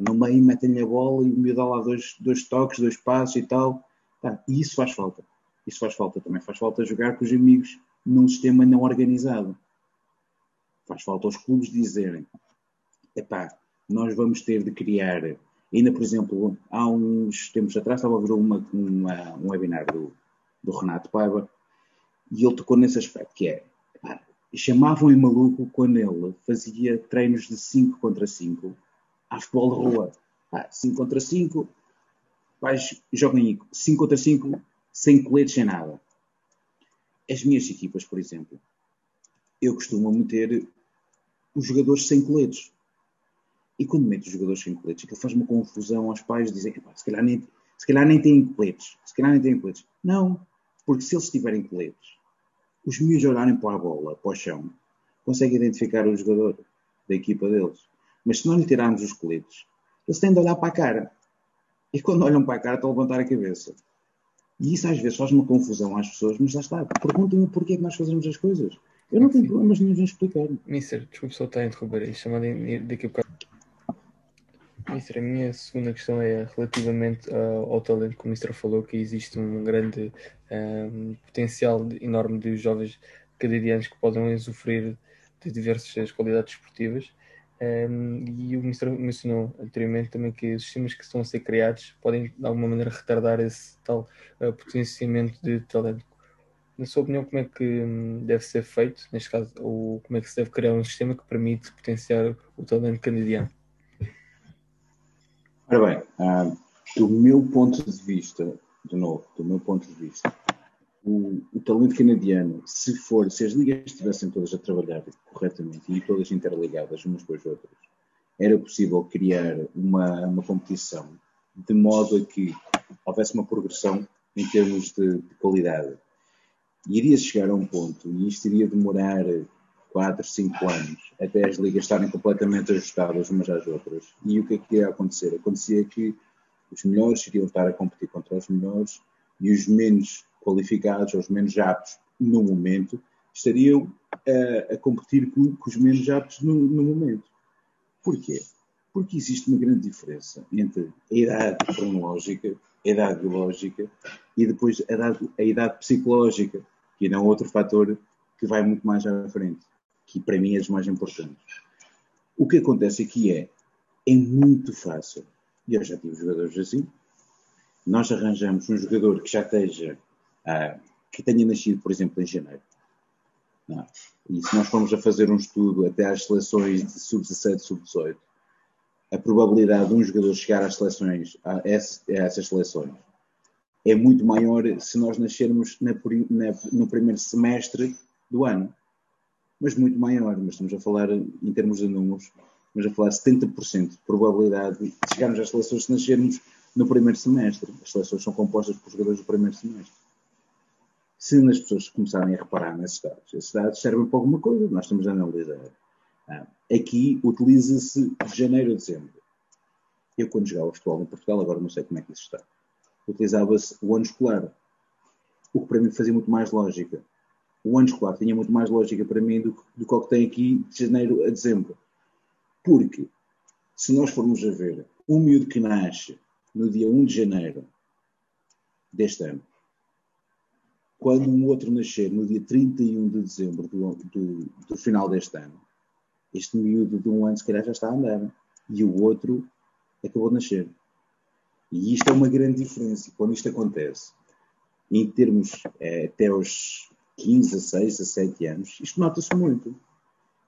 No meio metem-lhe a bola e o miúdo dá lá dois, dois toques, dois passos e tal. Tá, e isso faz falta. Isso faz falta também. Faz falta jogar com os amigos num sistema não organizado. Faz falta aos clubes dizerem: epá, nós vamos ter de criar. Ainda, por exemplo, há uns tempos atrás estava a ver uma, uma, um webinar do, do Renato Paiva e ele tocou nesse aspecto, que é chamavam-lhe maluco quando ele fazia treinos de 5 contra 5 a futebol de rua. 5 contra 5, vais, joguem 5 contra 5 sem coletes, sem nada. As minhas equipas, por exemplo, eu costumo meter os jogadores sem coletes. E quando meto os jogadores sem coletes, aquilo faz uma confusão aos pais, dizem que se calhar nem, se calhar nem têm coletes, se calhar nem têm coletes. Não, porque se eles tiverem coletes, os miúdos olharem para a bola, para o chão, conseguem identificar o jogador da equipa deles. Mas se não lhe tirarmos os coletes, eles têm de olhar para a cara. E quando olham para a cara, estão a levantar a cabeça. E isso às vezes faz uma confusão às pessoas, mas já está. Perguntem-me porquê que nós fazemos as coisas. Eu não tenho problemas nenhum em explicar. Mister, desculpe só estar a interromper aí, chamado daqui a bocado. Mister, a minha segunda questão é relativamente uh, ao talento, como o Mister falou, que existe um grande um, potencial enorme de jovens canadianos que podem usufruir de diversas qualidades esportivas. Um, e o Ministro mencionou anteriormente também que os sistemas que estão a ser criados podem de alguma maneira retardar esse tal uh, potenciamento de talento. Na sua opinião, como é que um, deve ser feito, neste caso, ou como é que se deve criar um sistema que permite potenciar o talento canadiano? Ora bem, uh, do meu ponto de vista, de novo, do meu ponto de vista, o, o, talento canadiano, se for, se as ligas estivessem todas a trabalhar corretamente e todas interligadas umas com as outras, era possível criar uma, uma competição de modo a que houvesse uma progressão em termos de, de qualidade. Iria chegar a um ponto, e isto iria demorar 4, 5 anos, até as ligas estarem completamente ajustadas umas às outras. E o que é que ia acontecer? Acontecia que os melhores iriam estar a competir contra os melhores e os menos qualificados, ou os menos aptos no momento, estariam a, a competir com, com, os menos aptos no, no, momento. Porquê? Porque existe uma grande diferença entre a idade cronológica, a idade biológica e depois a idade, a idade psicológica, que é um outro fator que vai muito mais à frente, que para mim é dos mais importantes. O que acontece aqui é, é muito fácil, e eu já tive jogadores assim, nós arranjamos um jogador que já esteja ah, que tenha nascido, por exemplo, em janeiro. Não. É? E se nós formos a fazer um estudo até às seleções de sub-17, sub-18, a probabilidade de um jogador chegar às seleções, a, essas seleções, é muito maior se nós nascermos na, na, no primeiro semestre do ano. Mas muito maior, mas estamos a falar em termos de números, estamos a falar 70% de probabilidade de chegarmos às seleções se nascermos no primeiro semestre. As seleções são compostas por jogadores do primeiro semestre se as pessoas começarem a reparar nesses dados, esses dados servem para alguma coisa, nós estamos a analisar. Ah, aqui utiliza-se janeiro a dezembro. Eu, quando jogava futebol em Portugal, agora não sei como é que isso está, utilizava-se o ano escolar, o que para mim fazia muito mais lógica. O ano escolar tinha muito mais lógica para mim do, do que o que tem aqui de janeiro a dezembro. Porque, se nós formos a ver, um miúdo que nasce no dia 1 de janeiro deste ano, quando um outro nascer no dia 31 de dezembro do, do, do final deste ano, este miúdo de um ano se calhar já está a andar e o outro acabou de nascer. E isto é uma grande diferença. Quando isto acontece, em termos é, até aos 15, 16, 17 anos, isto nota-se muito.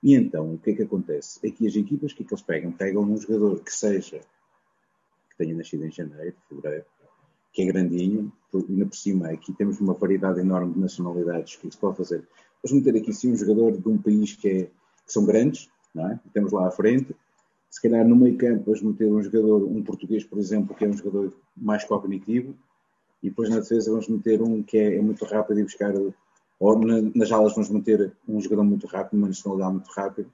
E então, o que é que acontece? Aqui as equipas, o que é que eles pegam? Pegam um jogador que seja, que tenha nascido em janeiro, fevereiro, que é grandinho, ainda por cima aqui temos uma variedade enorme de nacionalidades que se pode fazer. Vamos meter aqui sim um jogador de um país que, é, que são grandes, não é? temos lá à frente, se calhar no meio campo vamos meter um jogador, um português, por exemplo, que é um jogador mais cognitivo, e depois na defesa vamos meter um que é, é muito rápido e buscar ou na, nas alas vamos meter um jogador muito rápido, uma nacionalidade muito rápida,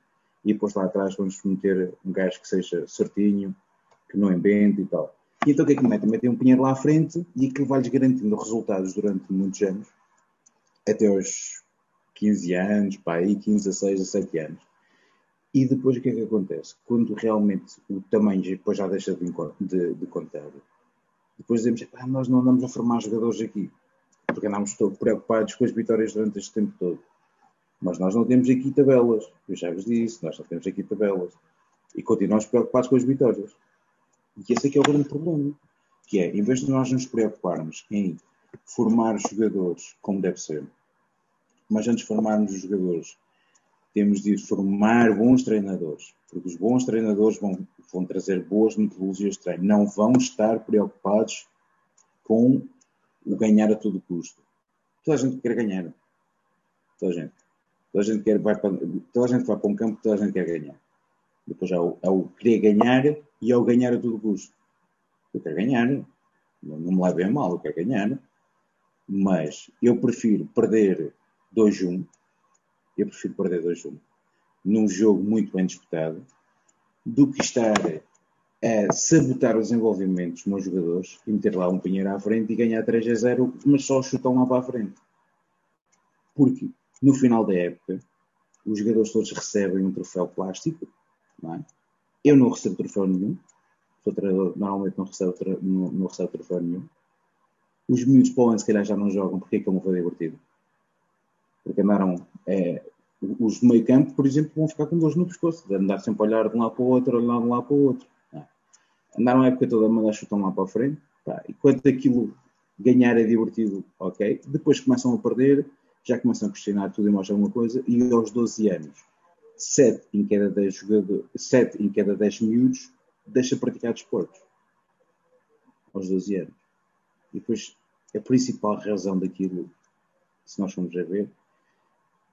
e depois lá atrás vamos meter um gajo que seja certinho, que não embente e tal. E então o que é que metem? Metem um Pinheiro lá à frente e que vai-lhes garantindo resultados durante muitos anos, até aos 15 anos, pá, aí 15, 16, 17 anos. E depois o que é que acontece? Quando realmente o tamanho depois já deixa de, de, de contar, depois dizemos, ah, nós não andamos a formar jogadores aqui porque andámos todos preocupados com as vitórias durante este tempo todo. Mas nós não temos aqui tabelas, eu já vos disse, nós não temos aqui tabelas. E continuamos preocupados com as vitórias. E esse é que é o grande problema. Que é, em vez de nós nos preocuparmos em formar jogadores como deve ser, mas antes de formarmos os jogadores, temos de formar bons treinadores. Porque os bons treinadores vão, vão trazer boas metodologias de treino. Não vão estar preocupados com o ganhar a todo custo. Toda a gente quer ganhar. Toda a gente. Toda a gente, quer, vai para, toda a gente vai para um campo, toda a gente quer ganhar. Depois há o, há o querer ganhar e há o ganhar a todo custo. Eu quero ganhar. Não, não me levem a mal, eu quero ganhar. Mas eu prefiro perder 2-1. Eu prefiro perder 2-1 num jogo muito bem disputado do que estar é sabotar os desenvolvimentos dos meus jogadores e meter lá um Pinheiro à frente e ganhar 3 a 0, mas só chutam lá para a frente. Porque no final da época os jogadores todos recebem um troféu plástico, não é? Eu não recebo troféu nenhum, o treinador normalmente não recebe, não, não recebe troféu nenhum. Os miúdos para o se calhar já não jogam porque é que não foi divertido. Porque andaram é, os de meio campo, por exemplo, vão ficar com dores no pescoço, de andar sempre a olhar de um lado para o outro, olhar de um lado para o outro andaram a época toda a mandar chutam lá para a frente, pá, e quando aquilo ganhar é divertido, ok. Depois começam a perder, já começam a questionar tudo e mais alguma coisa, e aos 12 anos, 7 em cada 10 jogadores, 7 em cada 10 miúdos deixa praticar desportos. Aos 12 anos. E depois, a principal razão daquilo, se nós formos a ver,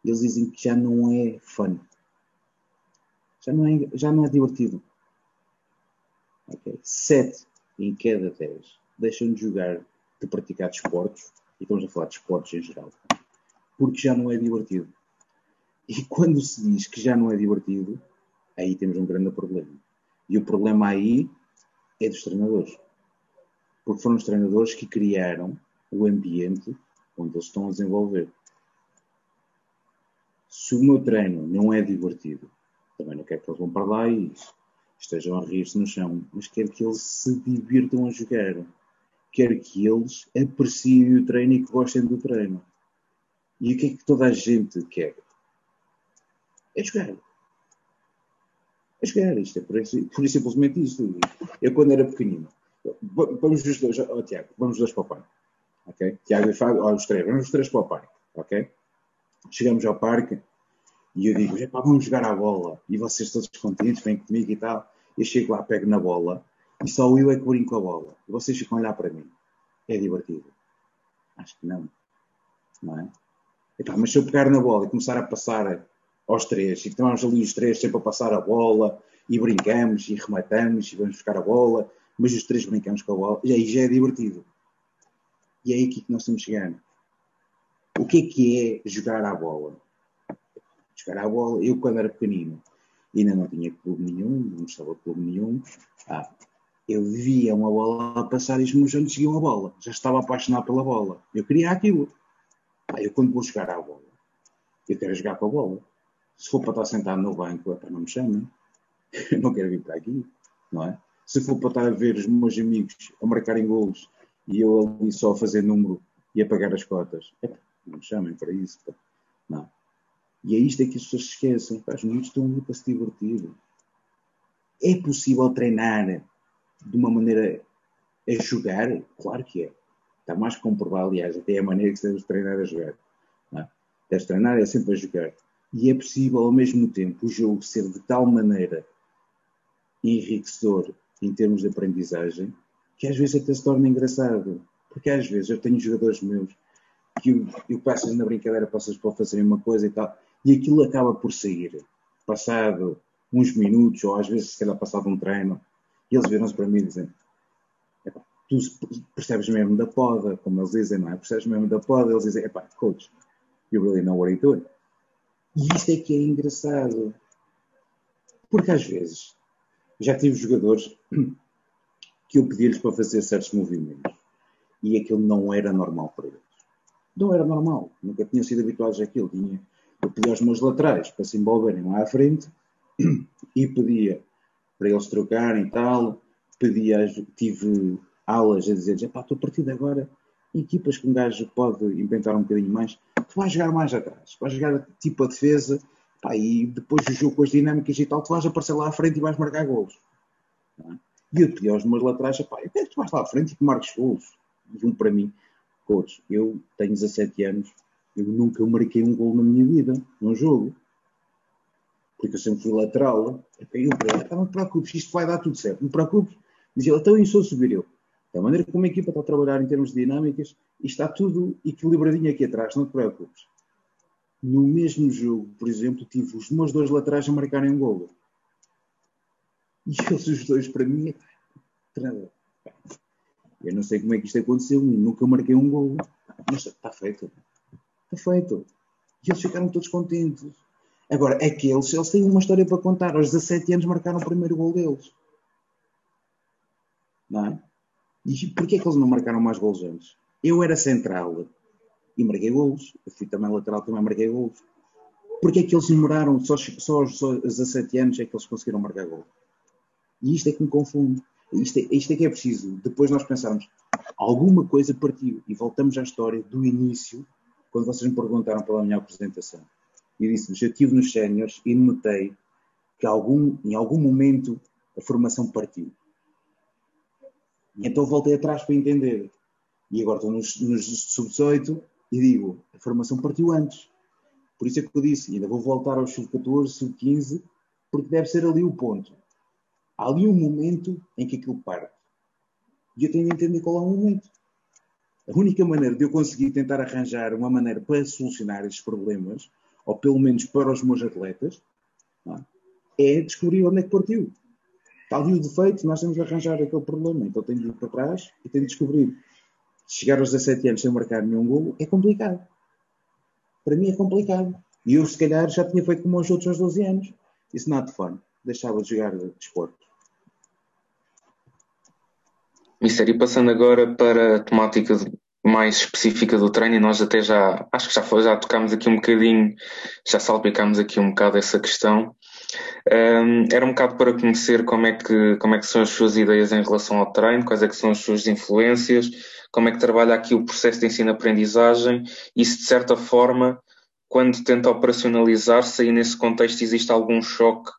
eles dizem que já não é fun. Já não é, já não é divertido. Okay? 7 em cada 10 deixam de jogar, de praticar desportos, e estamos a falar de esportes em geral, porque já não é divertido. E quando se diz que já não é divertido, aí temos um grande problema. E o problema aí é dos treinadores. Porque foram os treinadores que criaram o ambiente onde eles estão a desenvolver. Se o meu treino não é divertido, também não quero que eles vão para lá e estejam a rir-se no chão, mas quero que eles se divirtam a jogar. Quero que eles apreciem o treino e que gostem do treino. E o que é que toda a gente quer? É jogar. É jogar. Isto é por, por simplesmente isto. Eu, quando era pequenino, vamos os dois, oh, Tiago, vamos os dois para o parque. Ok? Tiago e Fábio, oh, os três, vamos os três para o parque. Ok? Chegamos ao parque e eu digo, vamos jogar à bola. E vocês todos contentes, vêm comigo e tal eu chego lá, pego na bola e só eu é que brinco a bola. E vocês ficam a olhar para mim. É divertido? Acho que não. Não é? Epá, mas se eu pegar na bola e começar a passar aos três, e estamos ali os três sempre a passar a bola, e brincamos, e rematamos, e vamos buscar a bola, mas os três brincamos com a bola, e aí já é divertido. E é aí que nós estamos chegando. O que é que é jogar à bola? Jogar à bola, eu quando era pequenino, ainda não tinha clube nenhum, não estava clube nenhum. Ah, eu via uma bola passar e os meus olhos seguiam a bola. Já estava apaixonado pela bola. Eu queria aquilo. Pá, eu quando vou jogar à bola, eu quero jogar com a bola. Se for para estar sentado no banco, é para não me chamem. Não quero vir para aqui, não é? Se for para estar a ver os meus amigos a marcarem golos e eu ali só a fazer número e a pagar as cotas, é não me chamem para isso. Não. E é isto é que as pessoas esquecem. Os miúdos estão ali para se divertir. É possível treinar de uma maneira a jogar? Claro que é. Está mais comprovado, aliás, até a maneira que se deve treinar a jogar. Não é? Treinar é sempre a jogar. E é possível, ao mesmo tempo, o jogo ser de tal maneira enriquecedor em termos de aprendizagem que às vezes até se torna engraçado. Porque às vezes eu tenho jogadores meus que eu, eu passo na brincadeira, passas para fazerem uma coisa e tal, e aquilo acaba por sair. Passado uns minutos, ou às vezes se calhar passado um treino, e eles viram-se para mim e dizem: Tu percebes mesmo da poda, como eles dizem, não é? Percebes mesmo da poda? Eles dizem: Epá, coach, you really know what you're doing. E isto é que é engraçado. Porque às vezes já tive jogadores que eu pedi-lhes para fazer certos movimentos e aquilo não era normal para eles. Não era normal. Nunca tinham sido habituados àquilo. Tinha, eu pedia aos meus laterais para se envolverem lá à frente e pedia para eles trocarem e tal. Pedia, tive aulas a dizer: pá, estou partido agora. Equipas que um gajo pode inventar um bocadinho mais, tu vais jogar mais atrás, vais jogar tipo a defesa, pá, e depois do jogo com as dinâmicas e tal, tu vais aparecer lá à frente e vais marcar golos. É? E eu pedi aos meus laterais: pá, eu quero que tu vais lá à frente e que marques golos. E um para mim, coach, eu tenho 17 anos, eu nunca marquei um gol na minha vida, num jogo porque eu sempre fui lateral, eu para ele, não te preocupes, isto vai dar tudo certo, não te preocupes. Dizia então eu sou subir eu. Da maneira como a equipa está a trabalhar em termos de dinâmicas, e está tudo equilibradinho aqui atrás, não te preocupes. No mesmo jogo, por exemplo, tive os meus dois laterais a marcarem um golo. E eles, os dois, para mim, eu não sei como é que isto aconteceu, nunca marquei um golo. Mas está feito. Está feito. E eles ficaram todos contentes. Agora, aqueles, eles têm uma história para contar. Aos 17 anos marcaram o primeiro gol deles. Não é? E porquê é que eles não marcaram mais gols antes? Eu era central e marquei gols. Eu fui também lateral, também marquei gols. Porquê é que eles demoraram só, só aos 17 anos é que eles conseguiram marcar gol? E isto é que me confunde. Isto é, isto é que é preciso. Depois nós pensarmos, alguma coisa partiu. E voltamos à história do início, quando vocês me perguntaram pela minha apresentação e disse-vos, eu estive nos séniores e notei que algum, em algum momento a formação partiu. E então voltei atrás para entender. E agora estou nos, nos sub-18 e digo, a formação partiu antes. Por isso é que eu disse, ainda vou voltar aos sub-14, sub-15, porque deve ser ali o ponto. Há ali um momento em que aquilo parte. E eu tenho de entender qual é o momento. A única maneira de eu conseguir tentar arranjar uma maneira para solucionar estes problemas ou pelo menos para os meus atletas, é? é descobrir onde é que partiu. Está ali o defeito, nós temos de arranjar aquele problema. Então tenho de ir para trás e tenho de descobrir. Chegar aos 17 anos sem marcar nenhum golo é complicado. Para mim é complicado. E eu, se calhar, já tinha feito como os outros aos 12 anos. Isso not fun. Deixava de jogar de desporto. Mister, e passando agora para a temática mais específica do treino e nós até já, acho que já, foi, já tocámos aqui um bocadinho, já salpicámos aqui um bocado essa questão. Um, era um bocado para conhecer como é, que, como é que são as suas ideias em relação ao treino, quais é que são as suas influências, como é que trabalha aqui o processo de ensino-aprendizagem e se de certa forma, quando tenta operacionalizar-se, aí nesse contexto existe algum choque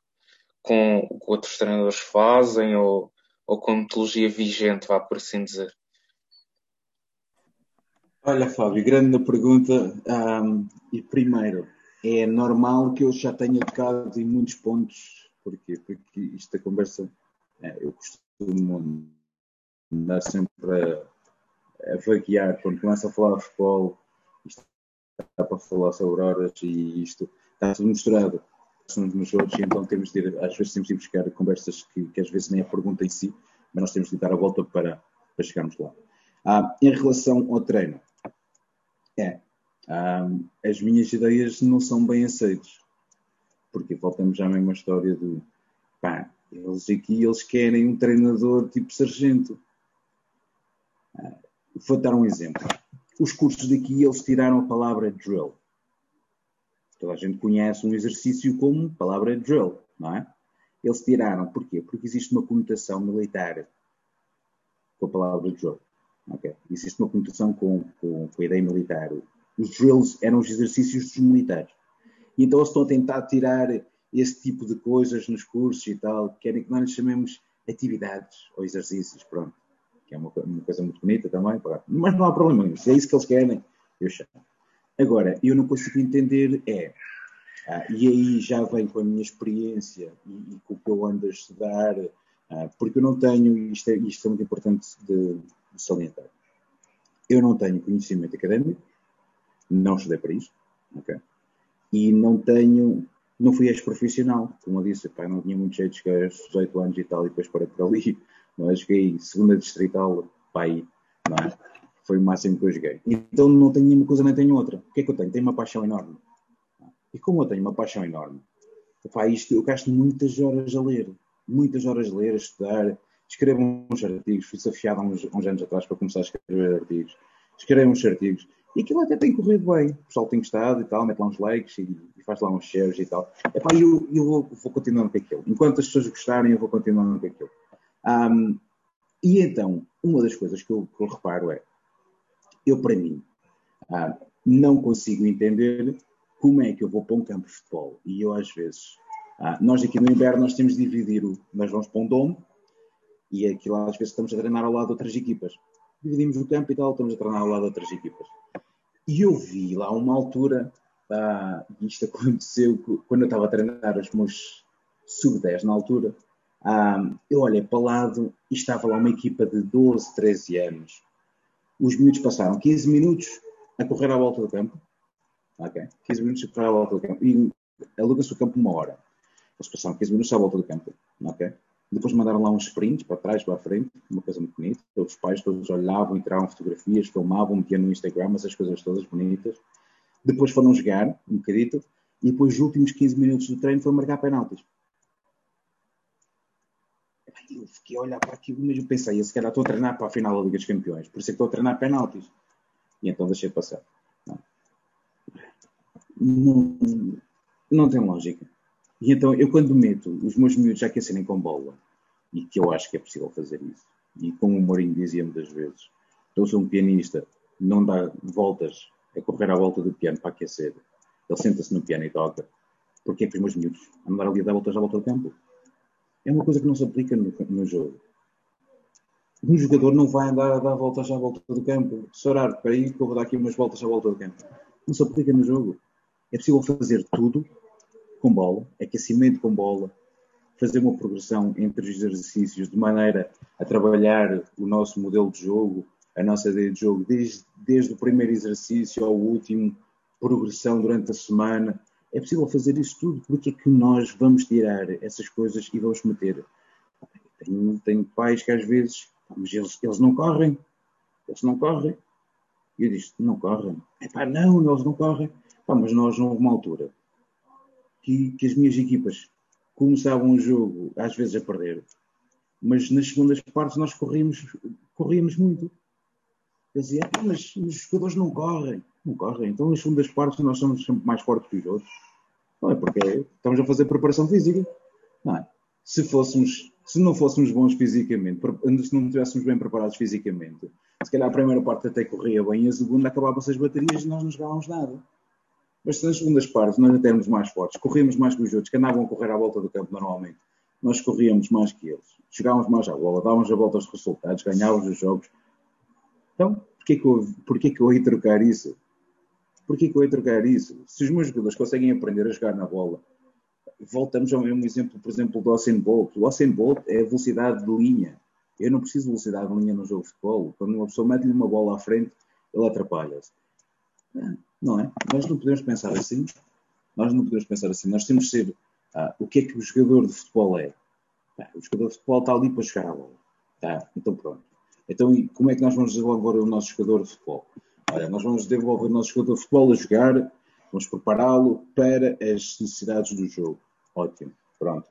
com o que outros treinadores fazem ou, ou com metodologia vigente, vá por assim dizer. Olha, Fábio, grande pergunta. Um, e primeiro, é normal que eu já tenha tocado em muitos pontos, porque, porque isto da conversa, é, eu costumo andar sempre a, a vaguear, quando começa a falar de futebol, isto está para falar sobre horas e isto está tudo misturado uns nos outros, e então temos de ir, às vezes temos de buscar conversas que, que às vezes nem a pergunta em si, mas nós temos de dar a volta para, para chegarmos lá. Ah, em relação ao treino, é. Um, as minhas ideias não são bem aceitas. Porque voltamos à mesma história do pá, eles aqui eles querem um treinador tipo sargento. Ah, vou dar um exemplo. Os cursos daqui eles tiraram a palavra drill. Toda a gente conhece um exercício como palavra drill, não é? Eles tiraram. Porquê? Porque existe uma conotação militar com a palavra drill. Okay? Existe uma conotação com, com, com, a ideia militar. Os drills eram os exercícios dos militares. E então eles estão a tentar tirar esse tipo de coisas nos cursos e tal, querem que nós chamemos atividades ou exercícios, pronto. Que é uma, uma coisa muito bonita também, pronto. mas não há problema nenhum. Se é isso que eles querem, eu chamo. Agora, eu não consigo entender é, ah, e aí já vem com a minha experiência e, e, com o que eu ando a estudar, ah, porque eu não tenho, isto é, isto é muito importante de, de salientar, eu não tenho conhecimento académico, não estudei para isso, ok? E não tenho não fui ex-profissional, como eu disse, pá, não tinha muito jeito de chegar aos 18 anos e tal, e depois para por ali, é? Joguei segunda distrital, pá, aí, não é? Foi o máximo que eu joguei. Então não tenho nenhuma coisa, nem tenho outra. O que é que eu tenho? Tenho uma paixão enorme. E como eu tenho uma paixão enorme, pá, isto, eu gasto muitas horas a ler, muitas horas a ler, a estudar, escrevo uns artigos, fui desafiado há uns, uns anos atrás para começar a escrever artigos, escrevo uns artigos, e aquilo até tem corrido bem. O pessoal tem gostado e tal, mete lá uns likes e, e faz lá uns shares e tal. Epá, eu, eu vou, vou continuando com aquilo. Enquanto as pessoas gostarem, eu vou continuando com aquilo. Um, e então, uma das coisas que eu, que eu reparo é, eu para mim, uh, não consigo entender como é que eu vou para um campo de futebol. E eu às vezes, uh, nós aqui no inverno, nós temos de dividir, o, nós vamos para um domo, e aqui lá às vezes estamos a treinar ao lado de outras equipas. Dividimos o campo e tal, estamos a treinar ao lado de outras equipas. E eu vi lá uma altura, ah, isto aconteceu quando eu estava a treinar os meus sub-10 na altura, ah, eu olhei para o lado e estava lá uma equipa de 12, 13 anos. Os minutos passaram 15 minutos a correr à volta do campo. Ok? 15 minutos a correr à volta do campo. E aluga-se o campo uma hora. Eles passaram 15 minutos à volta do campo. Ok? Depois mandaram lá uns sprints para trás, para a frente, uma coisa muito bonita. Os pais todos olhavam tiravam fotografias, filmavam, metiam no Instagram, essas coisas todas bonitas. Depois foram jogar um bocadito e depois, os últimos 15 minutos do treino, foi marcar penaltis. Eu fiquei a olhar para aquilo, mas eu pensei, se calhar estou a treinar para a final da Liga dos Campeões, por isso é que estou a treinar penaltis. E então deixei passar. Não, não, tem lógica. E então, eu quando meto os meus miúdos já aquecerem com bola, e que eu acho que é possível fazer isso, e como o Mourinho dizia muitas vezes, eu sou um pianista, não dá voltas a correr à volta do piano para aquecer. Ele senta-se no piano e toca. Porque é que os meus miúdos andar ali a dar voltas à volta do campo? É uma coisa que não se aplica no, no jogo. Um jogador não vai andar a dar voltas à volta do campo. Se orar, para aí que eu vou dar aqui umas voltas à volta do campo. Não se aplica no jogo. É possível fazer tudo com bola, aquecimento com bola, fazer uma progressão entre os exercícios de maneira a trabalhar o nosso modelo de jogo, a nossa ideia de jogo, desde, desde o primeiro exercício ao último, progressão durante a semana. É possível fazer isso tudo. Porque é que nós vamos tirar essas coisas e vamos meter? Tenho, tenho pais que às vezes, mas eles, eles não correm, eles não correm. E eu disse, não correm. É pá, não, eles não correm. Pá, mas nós, não houve uma altura que, que as minhas equipas começavam o jogo às vezes a perder, mas nas segundas partes nós corríamos, corríamos muito. Eu dizia, mas os jogadores não correm, então nas segundas partes nós somos sempre mais fortes que os outros. Não é porque estamos a fazer preparação física. Não é? Se fôssemos, se não fôssemos bons fisicamente, se não estivéssemos bem preparados fisicamente, se calhar a primeira parte até corria bem e a segunda acabava-se as baterias e nós não jogávamos nada. Mas se nas segundas partes nós até éramos mais fortes, corríamos mais que os outros, que andavam a correr à volta do campo normalmente, nós corríamos mais que eles, chegávamos mais à bola, dávamos a volta aos resultados, ganhávamos os jogos. Então, porquê que eu, porquê que eu ia trocar isso? Porquê que eu ia trocar isso? Se os meus jogadores conseguem aprender a jogar na bola, voltamos ao mesmo exemplo, por exemplo, do Usain Bolt. O Usain Bolt é velocidade de linha. Eu não preciso de velocidade de linha no jogo de futebol. Quando uma pessoa mete-lhe uma bola à frente, ele atrapalha-se. Não é? Nós não podemos pensar assim. Nós não podemos pensar assim. Nós temos de ser. Ah, o que é que o jogador de futebol é? Ah, o jogador de futebol está ali para jogar a bola. Tá? Então pronto. Então como é que nós vamos desenvolver o nosso jogador de futebol? Olha, nós vamos desenvolver o nosso jogador de futebol a jogar, vamos prepará-lo para as necessidades do jogo. Ótimo. Pronto.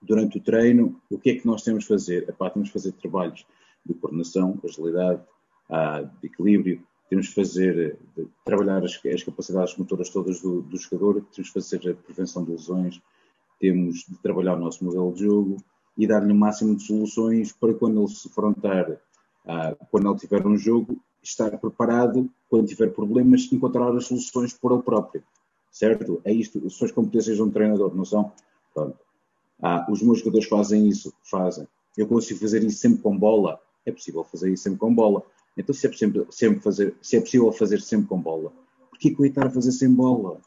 durante o treino, o que é que nós temos de fazer? Epá, temos de fazer trabalhos de coordenação, agilidade, ah, de equilíbrio, temos de fazer, de trabalhar as, as, capacidades motoras todas do, do, jogador, temos de fazer a prevenção de lesões, temos de trabalhar o nosso modelo de jogo e dar-lhe o máximo de soluções para quando ele se frontar, ah, quando ele tiver um jogo, estar preparado, quando tiver problemas, encontrar as soluções por ele próprio. Certo? É isto, são as competências de um treinador, não são? Pronto. Ah, os meus jogadores fazem isso, fazem. Eu consigo fazer isso sempre com bola. É possível fazer isso sempre com bola. Então, se é, sempre, sempre fazer, se é possível fazer sempre com bola, por que eu a fazer sem bola?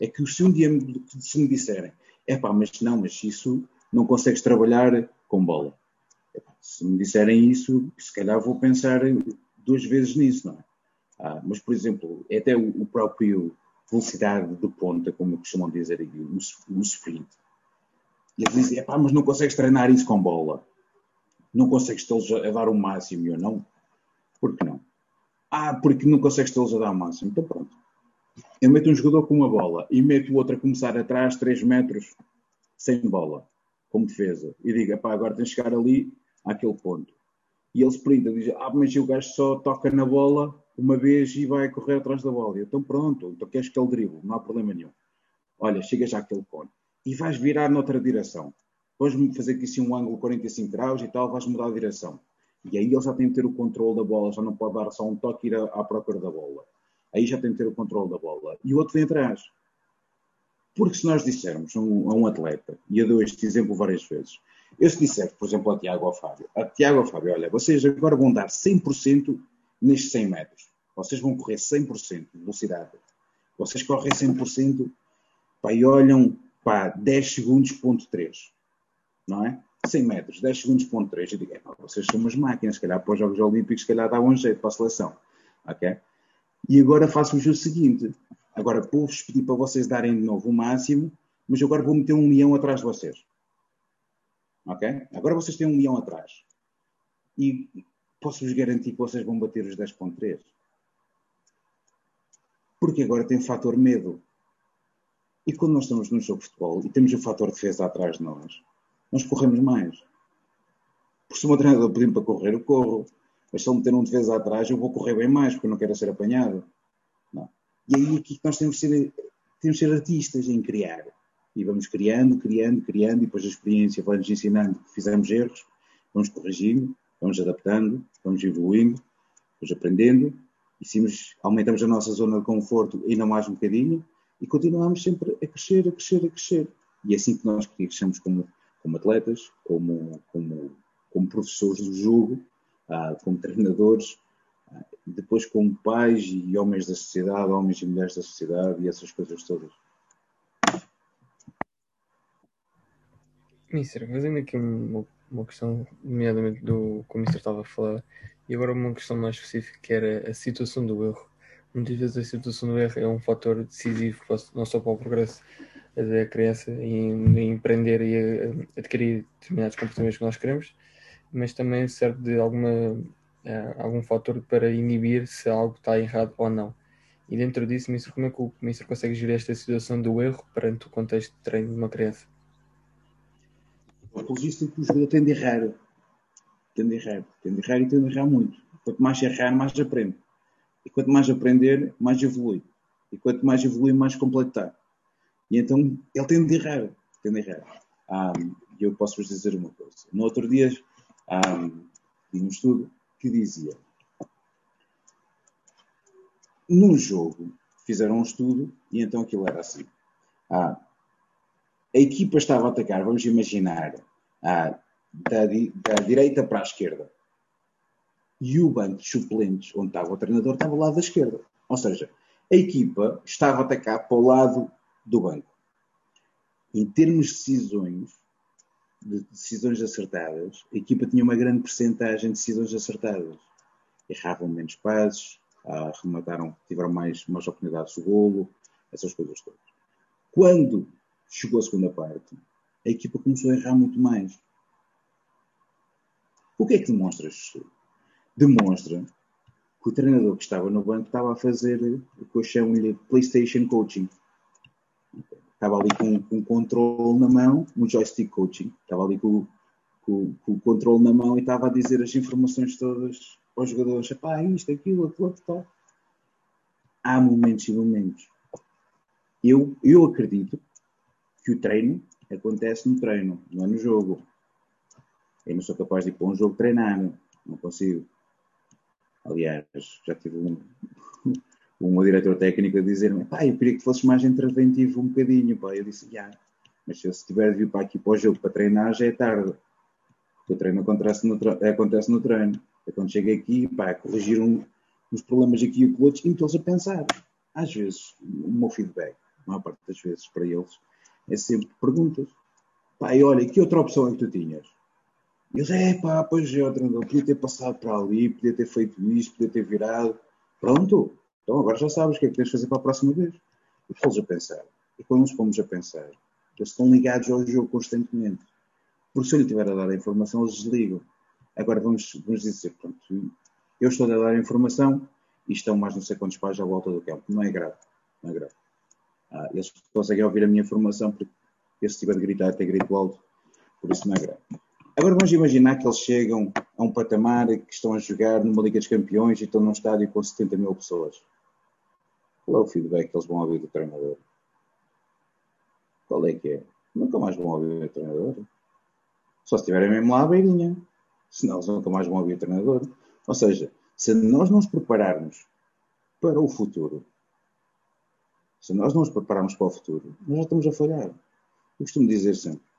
É que se um dia me, se me disserem, é pá, mas não, mas isso não consegues trabalhar com bola. Se me disserem isso, se calhar vou pensar duas vezes nisso, não é? Ah, mas, por exemplo, é até o, o, próprio velocidade de ponta, como costumam dizer aqui, o, o sprint. Eles dizem, pá, mas não consegues treinar isso com bola. Não consegues tê-los a dar o máximo. Eu, não. Por que não? Ah, porque não consegues tê-los a dar o máximo. Então pronto. Eu meto um jogador com uma bola e meto o outro a começar atrás 3 metros sem bola, como defesa. E digo, pá, agora tens de chegar ali àquele ponto. E ele sprinta, diz, ah, mas o gajo só toca na bola uma vez e vai correr atrás da bola. Eu, então pronto, então queres que ele drible, não há problema nenhum. Olha, chega já àquele ponto e vais virar noutra direção. Vais fazer aqui assim um ângulo 45 graus e tal, vais mudar a direção. E aí ele já tem que ter o controle da bola, já não pode dar só um toque e ir à, à procura da bola. Aí já tem que ter o controle da bola. E o outro vem atrás. Porque se nós dissermos a um, a um atleta, e eu dou este exemplo várias vezes, eu se disser, por exemplo, a Tiago ou Fábio, a Tiago ou Fábio, olha, vocês agora vão dar 100% nestes 100 metros. Vocês vão correr 100% de velocidade. Vocês correm 100%, pá, e olham pá, 10 segundos, ponto 3. Não é? 100 metros, 10 segundos, ponto 3. Eu digo, é, vocês são umas máquinas, se calhar para os Jogos Olímpicos, se calhar dá um jeito para a seleção. Ok? E agora faço-vos o seguinte. Agora vou-vos pedir para vocês darem de novo o máximo, mas agora vou meter um leão atrás de vocês. Ok? Agora vocês têm um leão atrás. E posso-vos garantir que vocês vão bater os 10.3. Porque agora tem fator medo. E quando nós estamos num jogo de futebol e temos o fator defesa atrás de nós, nós corremos mais. Por se o meu treinador pedir para correr, eu corro. Mas se ele meter um defesa atrás, eu vou correr bem mais, porque eu não quero ser apanhado. Não. E aí aqui nós temos de ser, temos de ser artistas em criar. E vamos criando, criando, criando, e depois a experiência vai nos ensinando que fizemos erros, vamos corrigindo, vamos adaptando, vamos evoluindo, vamos aprendendo, e se aumentamos a nossa zona de conforto ainda mais um bocadinho, e continuamos sempre a crescer, a crescer, a crescer. E é assim que nós crescemos como, como atletas, como, como, como professores do jogo, ah, como treinadores, ah, depois como pais e homens da sociedade, homens e mulheres da sociedade e essas coisas todas. Mister, fazendo aqui uma, uma questão, nomeadamente do que o Mister estava a falar, e agora uma questão mais específica que era a situação do erro muitas vezes a situação do erro é um fator decisivo não só para o progresso da criança em, em empreender e adquirir determinados comportamentos que nós queremos, mas também serve de alguma, uh, algum fator para inibir se algo está errado ou não. E dentro disso, Ministro, como é que o Ministro consegue gerir esta situação do erro perante o contexto de treino de uma criança? Pelo visto, que o jogador tende a errar. Tende a errar. Tende a errar e tende a errar muito. Quanto mais errar, mais aprende. E quanto mais aprender, mais evolui. E quanto mais evolui, mais completar. E então ele tende a errar. Tende errar. Um, eu posso-vos dizer uma coisa. No outro dia, vi um estudo que dizia: num jogo, fizeram um estudo e então aquilo era assim. Ah, a equipa estava a atacar, vamos imaginar, ah, da, da direita para a esquerda e o banco de suplentes, onde estava o treinador, estava ao lado da esquerda. Ou seja, a equipa estava a atacar para o lado do banco. Em termos de decisões, de decisões acertadas, a equipa tinha uma grande percentagem de decisões acertadas. Erravam menos passes, remataram, tiveram mais, mais oportunidades de golo, essas coisas todas. Quando chegou a segunda parte, a equipa começou a errar muito mais. O que é que demonstra estudo? demonstra que o treinador que estava no banco estava a fazer o que eu chamo-lhe PlayStation Coaching. estava ali com, com um controle na mão, um joystick coaching, estava ali com, com, com o controle na mão e estava a dizer as informações todas aos jogadores, pá, isto, aquilo, aquilo, outro, tal. Há momentos e momentos. Eu, eu acredito que o treino acontece no treino, não é no jogo. Eu não sou capaz de ir para um jogo treinar, não consigo. Aliás, já tive um, um diretor técnico a dizer-me, pá, eu queria que fosses mais interventivo um bocadinho, pá. Eu disse, já, mas se eu tiver de vir para aqui para o jogo para treinar, já é tarde. O treino acontece no, acontece no treino. É quando chego aqui, pá, corrigir um, uns problemas aqui e outros e metê-los a pensar. Às vezes, o meu feedback, a maior parte das vezes para eles, é sempre perguntas. E olha, que outra opção é que tu tinhas? E eles, é pá, pois é, treinador, podia ter passado para ali, podia ter feito isto, podia ter virado. Pronto, então agora já sabes o que é que tens de fazer para a próxima vez. E pô-los a pensar. E quando nos pomos a pensar, eles estão ligados ao jogo constantemente. Porque se eu lhe tiver a dar a informação, eles desligam. Agora vamos, vamos dizer, pronto, eu estou a dar a informação e estão mais não sei quantos pais à volta do campo. Não é grave. Não é grave. Ah, eles conseguem ouvir a minha informação porque se tiver de gritar até grito alto, por isso não é grave. Agora vamos imaginar que eles chegam a um patamar que estão a jogar numa Liga dos Campeões e estão num estádio com 70 mil pessoas. Qual é o feedback que eles vão ouvir do treinador? Qual é que é? Nunca mais vão ouvir o treinador. Só se estiverem mesmo lá à beirinha. Senão eles nunca mais vão ouvir o treinador. Ou seja, se nós não nos prepararmos para o futuro, se nós não nos prepararmos para o futuro, nós já estamos a falhar. Eu costumo dizer sempre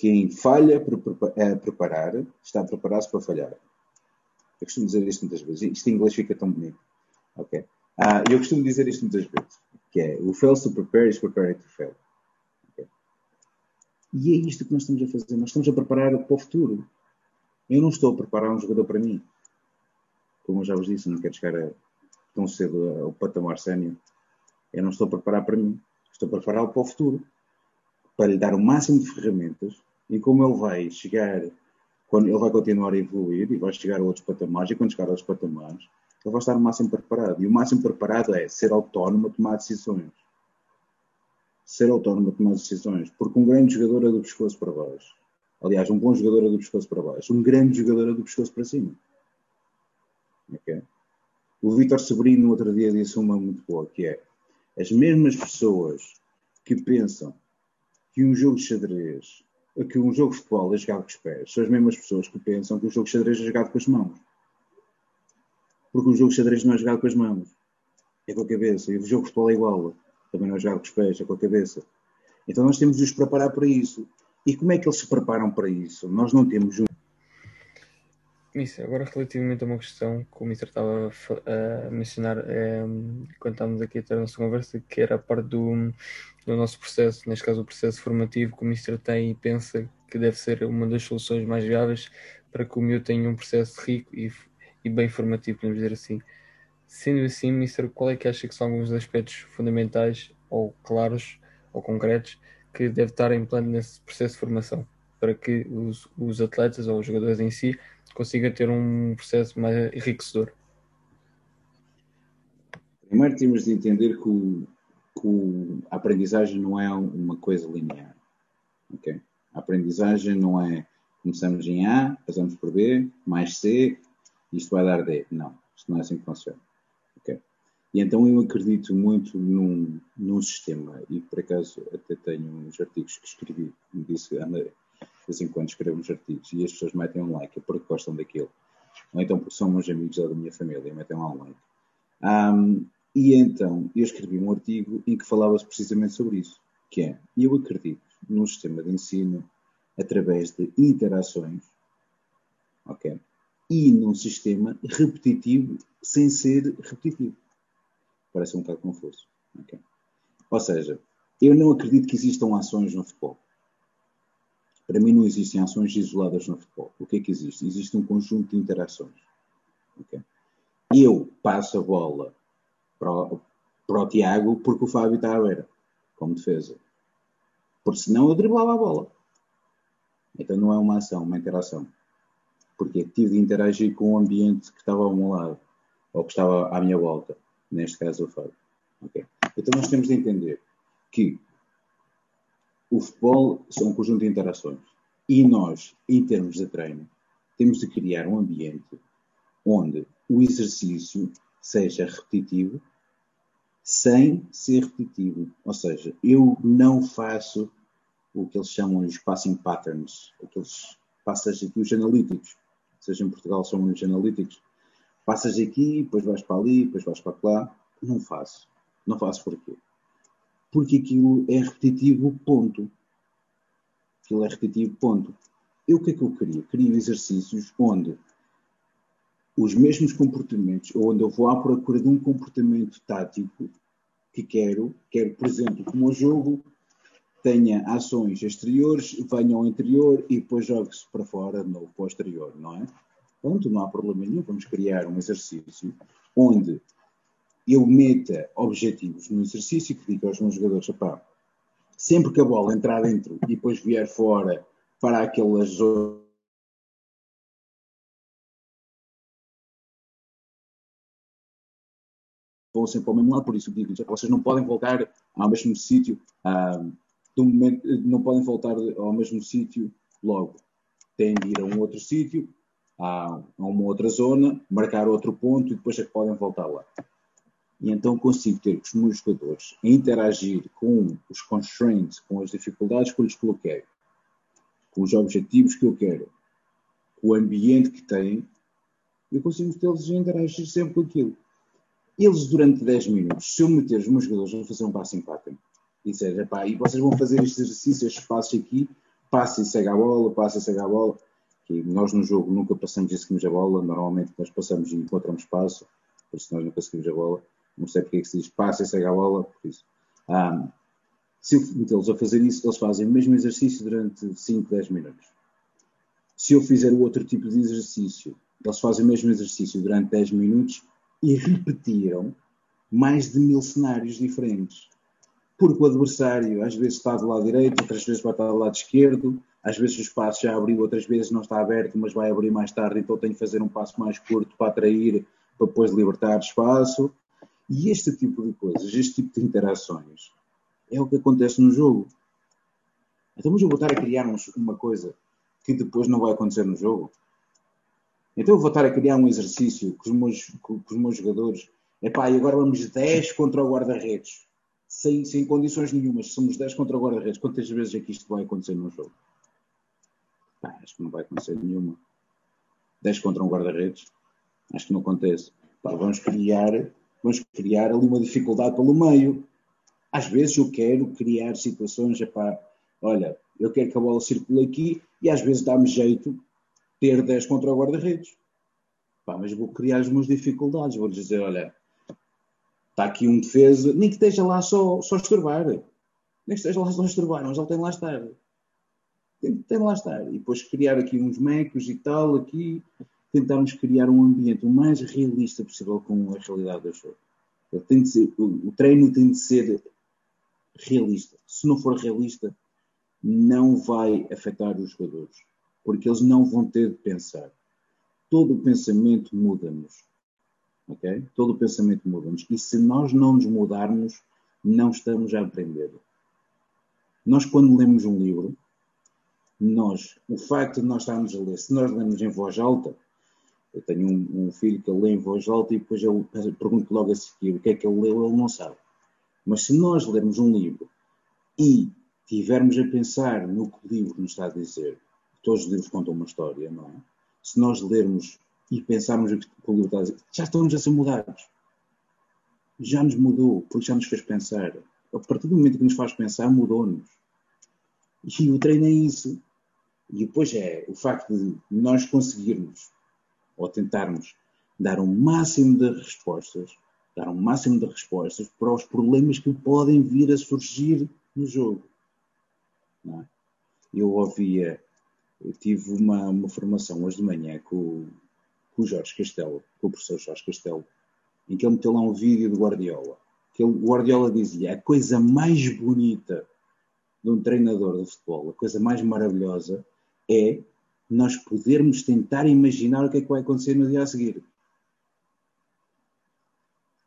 quem falha por preparar está a preparar-se para falhar. Eu costumo dizer isto muitas vezes. Isto em inglês fica tão bonito. Ok? Ah, eu costumo dizer isto muitas vezes. Que é, o fails to prepare is preparing to fail. Okay? E é isto que nós estamos a fazer. Nós estamos a preparar para o futuro. Eu não estou a preparar um jogador para mim. Como eu já vos disse, não quero chegar a, tão cedo ao patamar sénior. Eu não estou a preparar para mim. Estou a prepará-lo para o futuro. Para lhe dar o máximo de ferramentas e como ele vai chegar, quando ele vai continuar a evoluir e vai chegar a outros patamares, e quando chegar a outros patamares, ele vai estar o máximo preparado. E o máximo preparado é ser autónomo a tomar decisões. Ser autónomo a tomar decisões. Porque um grande jogador é do pescoço para baixo. Aliás, um bom jogador é do pescoço para baixo. Um grande jogador é do pescoço para cima. Okay? O Vitor Sebrino, no outro dia, disse uma muito boa, que é as mesmas pessoas que pensam que um jogo de xadrez que um jogo de futebol é jogado com os pés são as mesmas pessoas que pensam que o jogo de xadrez é jogado com as mãos. Porque um jogo de xadrez não é jogado com as mãos, é com a cabeça. E o jogo de futebol é igual, também não é jogado com os pés, é com a cabeça. Então nós temos de os preparar para isso. E como é que eles se preparam para isso? Nós não temos um. Isso, agora relativamente a uma questão que o Mr. estava a mencionar é, quando estávamos aqui a ter a nossa conversa, que era a parte do, do nosso processo, neste caso o processo formativo que o Mister tem e pensa que deve ser uma das soluções mais viáveis para que o meu tenha um processo rico e, e bem formativo, podemos dizer assim. Sendo assim, Mister, qual é que acha que são alguns aspectos fundamentais ou claros ou concretos que deve estar em plano nesse processo de formação para que os, os atletas ou os jogadores em si consigam ter um processo mais enriquecedor? Primeiro temos de entender que o, que a aprendizagem não é uma coisa linear. Okay? A aprendizagem não é começamos em A, passamos por B, mais C, isto vai dar D. Não, isto não é assim que funciona. Okay? E então eu acredito muito num, num sistema, e por acaso até tenho uns artigos que escrevi, de vez em quando escrevo uns artigos e as pessoas metem um like é porque gostam daquilo. Ou então porque são meus amigos da minha família metem lá um like. Um, e então eu escrevi um artigo em que falava precisamente sobre isso, que é, eu acredito num sistema de ensino através de interações, ok? E num sistema repetitivo sem ser repetitivo. Parece um bocado confuso? Ou seja, eu não acredito que existam ações no futebol. Para mim não existem ações isoladas no futebol. O que é que existe? Existe um conjunto de interações. Okay? Eu passo a bola para o, para o Tiago porque o Fábio está à beira, como defesa. Porque senão eu driblava a bola. Então não é uma ação, uma interação. Porque tive de interagir com o ambiente que estava ao meu lado, ou que estava à minha volta, neste caso o Fábio. Okay? Então nós temos de entender que o futebol são um conjunto de interações. E nós, em termos de treino, temos de criar um ambiente onde o exercício seja repetitivo, sem ser repetitivo. Ou seja, eu não faço o que eles chamam de passing patterns, aqueles passas aqui os analíticos, seja em Portugal são os analíticos, passas aqui, depois vais para ali, depois vais para lá. Não faço. Não faço porquê? Porque aquilo é repetitivo, ponto. Aquilo é repetitivo, ponto. Eu o que é que eu queria? Queria exercícios onde os mesmos comportamentos, ou onde eu vou à procura de um comportamento tático que quero, quero, por exemplo, como o jogo tenha ações exteriores, venha ao interior e depois jogue-se para fora, no para o exterior, não é? Pronto, não há problema nenhum, vamos criar um exercício onde eu meta objetivos no exercício que diga aos meus jogadores, opá, sempre que a bola entrar dentro e depois vier fora para aquela zona vão sempre ao mesmo lado, por isso digo-lhes, vocês não podem voltar ao mesmo sítio, ah, momento, não podem voltar ao mesmo sítio logo. Têm de ir a um outro sítio, a uma outra zona, marcar outro ponto e depois é que podem voltar lá. E então consigo ter os meus jogadores a interagir com os constraints, com as dificuldades que eu lhes coloquei, com os objetivos que eu quero, com o ambiente que têm, eu consigo tê-los a interagir sempre com aquilo. Eles, durante 10 minutos, se eu meter os meus jogadores a fazer um passo em pattern, e dizer, e vocês vão fazer este exercício, estes passos aqui, passe e segue a bola, passe e segue a bola, que nós no jogo nunca passamos e seguimos a bola, normalmente nós passamos e encontramos espaço, por isso nós nunca seguimos a bola, não sei porque é que se diz passe e segue a bola, por isso. Um, se eu metê-los a fazer isso, eles fazem o mesmo exercício durante 5, 10 minutos. Se eu fizer o outro tipo de exercício, eles fazem o mesmo exercício durante 10 minutos e repetiram mais de mil cenários diferentes. Porque o adversário às vezes está do lado direito, outras vezes vai estar do lado esquerdo, às vezes o espaço já abriu, outras vezes não está aberto, mas vai abrir mais tarde, então tenho que fazer um passo mais curto para atrair, para depois libertar espaço. E este tipo de coisas, este tipo de interações, é o que acontece no jogo. Então, mas eu vou estar a criar uma coisa que depois não vai acontecer no jogo. Então, eu vou estar a criar um exercício com os meus, com os meus jogadores. Epá, e agora vamos 10 contra o guarda-redes. Sem, sem condições nenhumas. Somos 10 contra o guarda-redes. Quantas vezes é que isto vai acontecer no jogo? Pá, acho que não vai acontecer nenhuma. 10 contra um guarda-redes, acho que não acontece. Pá, vamos criar, vamos criar ali uma dificuldade pelo meio. Às vezes eu quero criar situações, epá, olha, eu quero que a bola circule aqui e às vezes dá-me jeito ter 10 contra o guarda-redes. Mas vou criar as minhas dificuldades, vou dizer, olha, está aqui um defesa, nem que esteja lá só, só estorbar. Nem que esteja lá só estorbar, mas ele tem lá estar tem, tem lá estar. E depois criar aqui uns mecos e tal, aqui, tentarmos criar um ambiente o mais realista possível com a realidade do jogo. Tem de ser, o, treino tem de ser realista. Se não for realista, não vai afetar os jogadores, porque eles não vão ter de pensar. Todo o pensamento muda-nos. ok? Todo o pensamento muda-nos. E se nós não nos mudarmos, não estamos a aprender. Nós, quando lemos um livro, nós, o facto de nós estarmos a ler, se nós lemos em voz alta, eu tenho um, um filho que lê em voz alta e depois eu pergunto logo a seguir o que é que ele leu, ele não sabe. Mas se nós lermos um livro e tivermos a pensar no que o livro nos está a dizer, todos os livros contam uma história, não é? Se nós lermos e pensarmos o que o livro está a dizer, já estamos a ser mudados. Já nos mudou, porque já nos fez pensar. A partir do momento que nos faz pensar, mudou-nos. E o treino é isso. E depois é o facto de nós conseguirmos ou tentarmos dar um máximo de respostas, dar um máximo de respostas para os problemas que podem vir a surgir no jogo. É? Eu ouvia, eu tive uma, uma formação hoje de manhã com, com o Jorge Castelo, com o professor Jorge Castelo, em que ele meteu lá um vídeo do Guardiola. Que o Guardiola dizia: a coisa mais bonita de um treinador de futebol, a coisa mais maravilhosa é nós podermos tentar imaginar o que é que vai acontecer no dia a seguir.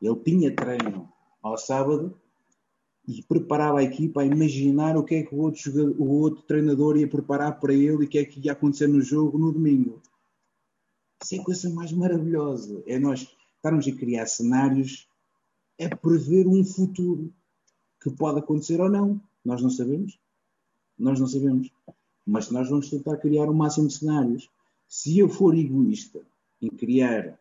Ele tinha treino ao sábado e preparava a equipa a imaginar o que é que o outro, jogador, o outro treinador ia preparar para ele e o que é que ia acontecer no jogo no domingo. Isso é a coisa mais maravilhosa. É nós estarmos a criar cenários a prever um futuro que pode acontecer ou não. Nós não sabemos. Nós não sabemos. Mas nós vamos tentar criar o máximo de cenários. Se eu for egoísta em criar,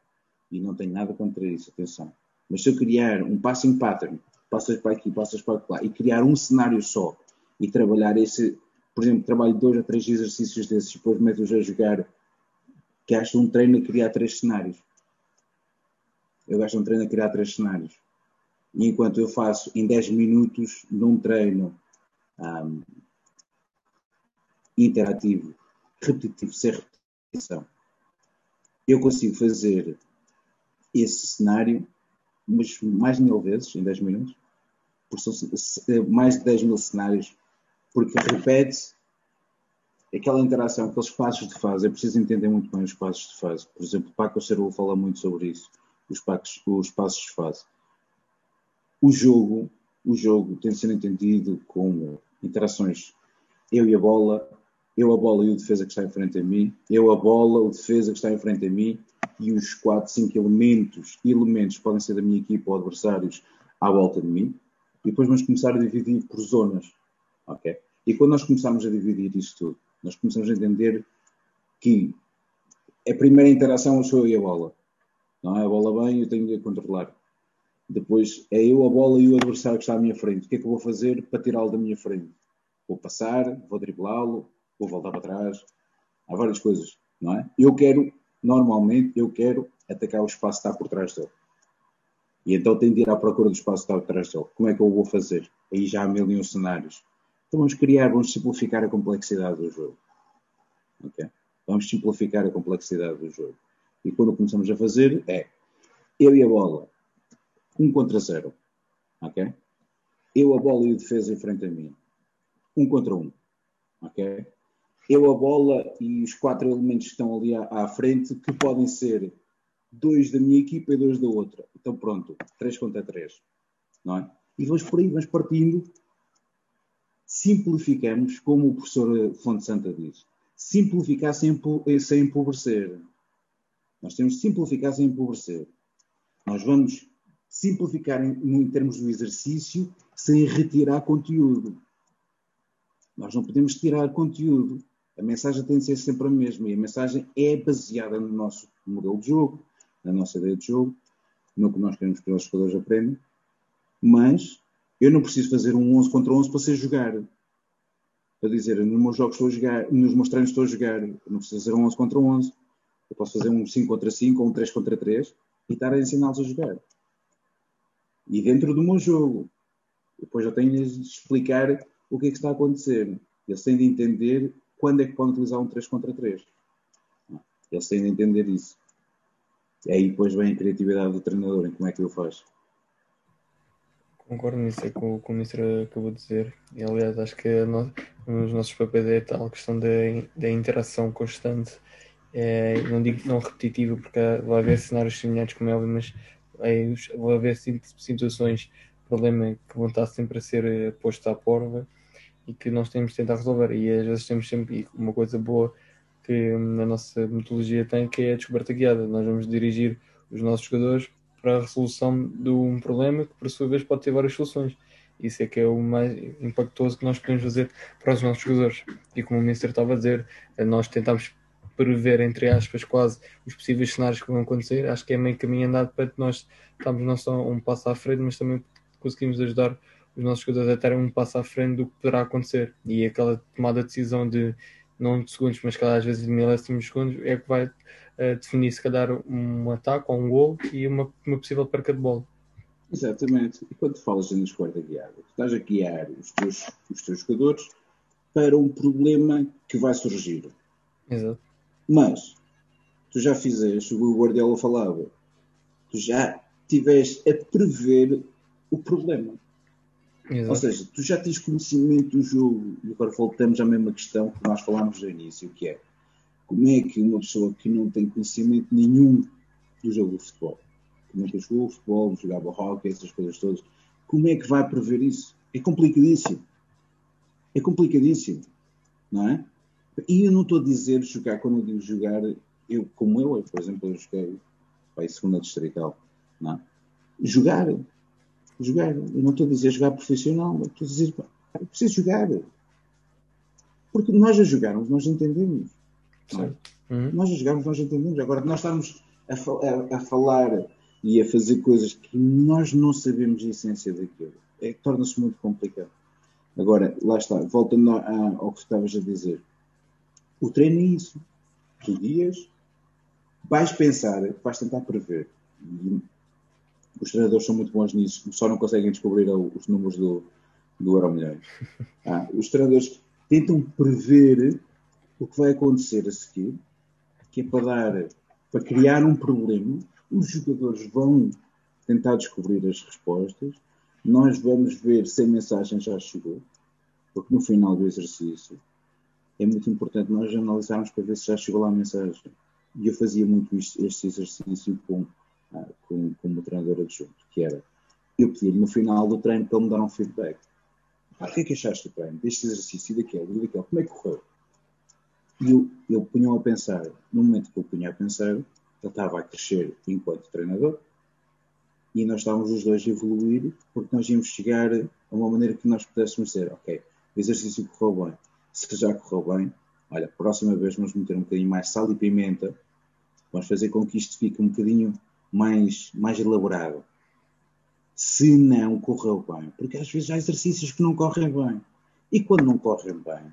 e não tenho nada contra isso, atenção, mas se eu criar um passing pattern passas para aqui, passas para lá, e criar um cenário só e trabalhar esse, por exemplo, trabalho dois ou três exercícios desses, depois meto-os a jogar, gasto um treino a criar três cenários. Eu gasto um treino a criar três cenários. E enquanto eu faço em 10 minutos num treino um, interativo, repetitivo, sem repetição, eu consigo fazer esse cenário mas mais de mil vezes em 10 minutos, porque são mais de 10 mil cenários, porque repete aquela interação, aqueles passos de fase. É preciso entender muito bem os passos de fase. Por exemplo, o Paco Cerro fala muito sobre isso, os, pacos, os passos de fase. O jogo, o jogo tem de ser entendido como interações eu e a bola, eu a bola e o defesa que está em frente a mim, eu a bola, o defesa que está em frente a mim e os 4, 5 elementos, elementos podem ser da minha equipa ou adversários à volta de mim, e depois vamos começar a dividir por zonas. ok? E quando nós começamos a dividir isto tudo, nós começamos a entender que a primeira interação sou eu e a bola. Não é? A bola bem, eu tenho de a controlar. Depois é eu, a bola e o adversário que está à minha frente. O que é que eu vou fazer para tirá-lo da minha frente? Vou passar, vou driblá-lo, vou voltar para trás. Há várias coisas, não é? Eu quero, normalmente, eu quero atacar o espaço que está por trás dele. E então tenho de ir à procura do espaço que está por trás dele. Como é que eu vou fazer? Aí já há mil e um cenários. Então vamos criar, vamos simplificar a complexidade do jogo. Okay? Vamos simplificar a complexidade do jogo. E quando começamos a fazer é eu e a bola, um contra zero. Ok? Eu, a bola e o defesa em frente a mim. Um contra um. Ok? Eu, a bola e os quatro elementos que estão ali à, à frente, que podem ser dois da minha equipa e dois da outra. Então pronto, três contra três. Não é? E vamos por aí, vamos partindo. Simplificamos, como o professor Fonte Santa diz. Simplificar sem, sem empobrecer. Nós temos de simplificar sem empobrecer. Nós vamos simplificar em, em termos do exercício sem retirar conteúdo. Nós não podemos tirar conteúdo. A mensagem tem de ser sempre a mesma e a mensagem é baseada no nosso modelo de jogo, na nossa ideia de jogo, no que nós queremos que os jogadores aprendam, mas eu não preciso fazer um 11 contra 11 para ser jogar. Para dizer, nos meus jogos estou a jogar, nos meus treinos estou a jogar, eu não preciso fazer um 11 contra 11. Eu posso fazer um 5 contra 5 ou um 3 contra 3 e estar a ensiná-los a jogar. E dentro do meu jogo. Depois eu tenho de explicar o que é que está a acontecer. Eles têm de entender quando é que podem utilizar um 3 contra 3. Eles têm de entender isso. E aí depois vem a criatividade do treinador em como é que ele faz. Concordo nisso, é com o que o Ministro acabou de dizer. E aliás, acho que um dos nossos papéis é tal questão da, interação constante. É, não digo não repetitiva, porque vai haver cenários semelhantes, como é óbvio, mas é, vai haver situações, problema que vão estar sempre a ser eh, postos à prova e que nós temos de tentar resolver. E às vezes temos sempre uma coisa boa que hum, a nossa metodologia tem, que é a descoberta guiada. Nós vamos dirigir os nossos jogadores para a resolução de um problema que, por sua vez, pode ter várias soluções. Isso é que é o mais impactoso que nós podemos fazer para os nossos jogadores. E como o Ministro estava a dizer, eh, nós tentamos prever, entre aspas, quase os possíveis cenários que vão acontecer. Acho que é meio caminho andado para que nós estamos não só um passo à frente, mas também conseguimos ajudar os nossos jogadores a terem um passo à frente do que poderá acontecer. E aquela tomada de decisão de não de segundos, mas cada às vezes de milésimos de segundos, é que vai uh, definir se calhar um ataque ou um gol e uma, uma possível perca de bola. Exatamente. E quando falas escolha guiada, estás a guiar os teus, os teus jogadores para um problema que vai surgir. Exato. Mas tu já fizeste, o Guardiola falava, tu já tiveste a prever o problema. Exato. Ou seja, tu já tens conhecimento do jogo, e agora voltamos à mesma questão que nós falámos no início, que é como é que uma pessoa que não tem conhecimento nenhum do jogo de futebol, que nunca jogou futebol, jogava hockey, essas coisas todas, como é que vai prever isso? É complicadíssimo. É complicadíssimo. Não é? E eu não estou a dizer jogar, quando eu digo jogar, eu, como eu, por exemplo, eu joguei para a segunda distrital. Não é? Jogar. Jogar. Eu não estou a dizer jogar profissional, estou a dizer, eu preciso jogar. Porque nós a jogarmos, nós entendemos. É? Uhum. Nós a jogarmos, nós entendemos. Agora, nós estamos a, a, a, falar e a fazer coisas que nós não sabemos a essência daquilo, é, torna-se muito complicado. Agora, lá está, voltando ao que estavas a dizer. O treino é isso. Tu dias, vais pensar, vais tentar prever. E os treinadores são muito bons nisso, só não conseguem descobrir os números do, do Euro Milhões. Ah, os treinadores tentam prever o que vai acontecer a seguir, que é para dar, para criar um problema. Os jogadores vão tentar descobrir as respostas. Nós vamos ver se a mensagem já chegou, porque no final do exercício é muito importante nós analisarmos para ver se já chegou lá a mensagem. E eu fazia muito este exercício com, com, o treinador adjunto, que era eu pedir no final do treino para ele me dar um feedback. Ah, o que é que achaste do treino? Deste exercício e daquele, e daquele, como é que correu? E eu, eu punha a pensar, no momento que eu punha a pensar, ele estava a crescer enquanto treinador e nós estávamos os dois a evoluir porque nós íamos chegar a uma maneira que nós pudéssemos dizer, ok, o exercício correu bem, se já correu bem, olha, próxima vez vamos meter um bocadinho mais sal e pimenta, vamos fazer com que isto fique um bocadinho mais, mais elaborado. Se não correu bem, porque às vezes há exercícios que não correm bem. E quando não correm bem,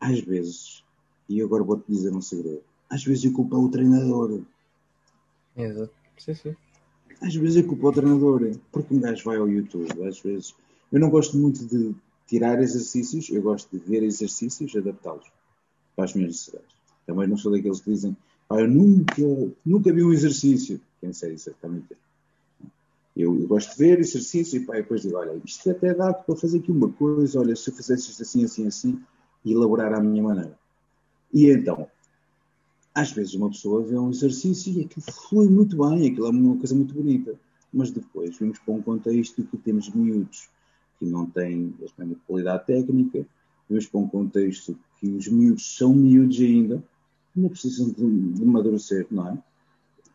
às vezes e agora vou-te dizer um segredo. Às vezes eu culpo o treinador. Exato. Sim, sim. Às vezes eu culpo o treinador. Porque um gajo vai ao YouTube. Às vezes. Eu não gosto muito de tirar exercícios. Eu gosto de ver exercícios e adaptá-los para as minhas necessidades. Também não sou daqueles que dizem. Eu nunca, nunca vi um exercício. Quem sei isso também tem. Eu, eu, gosto de ver exercício e pá, depois digo, olha, isto até dá para fazer aqui uma coisa, olha, se eu fizesse isto assim, assim, assim, e elaborar à minha maneira. E então, às vezes uma pessoa vê um exercício e aquilo flui muito bem, aquilo é uma coisa muito bonita. Mas depois vimos para um contexto que temos miúdos que não têm a qualidade técnica, vimos para um contexto que os miúdos são miúdos ainda, ainda precisam de, de amadurecer, não é?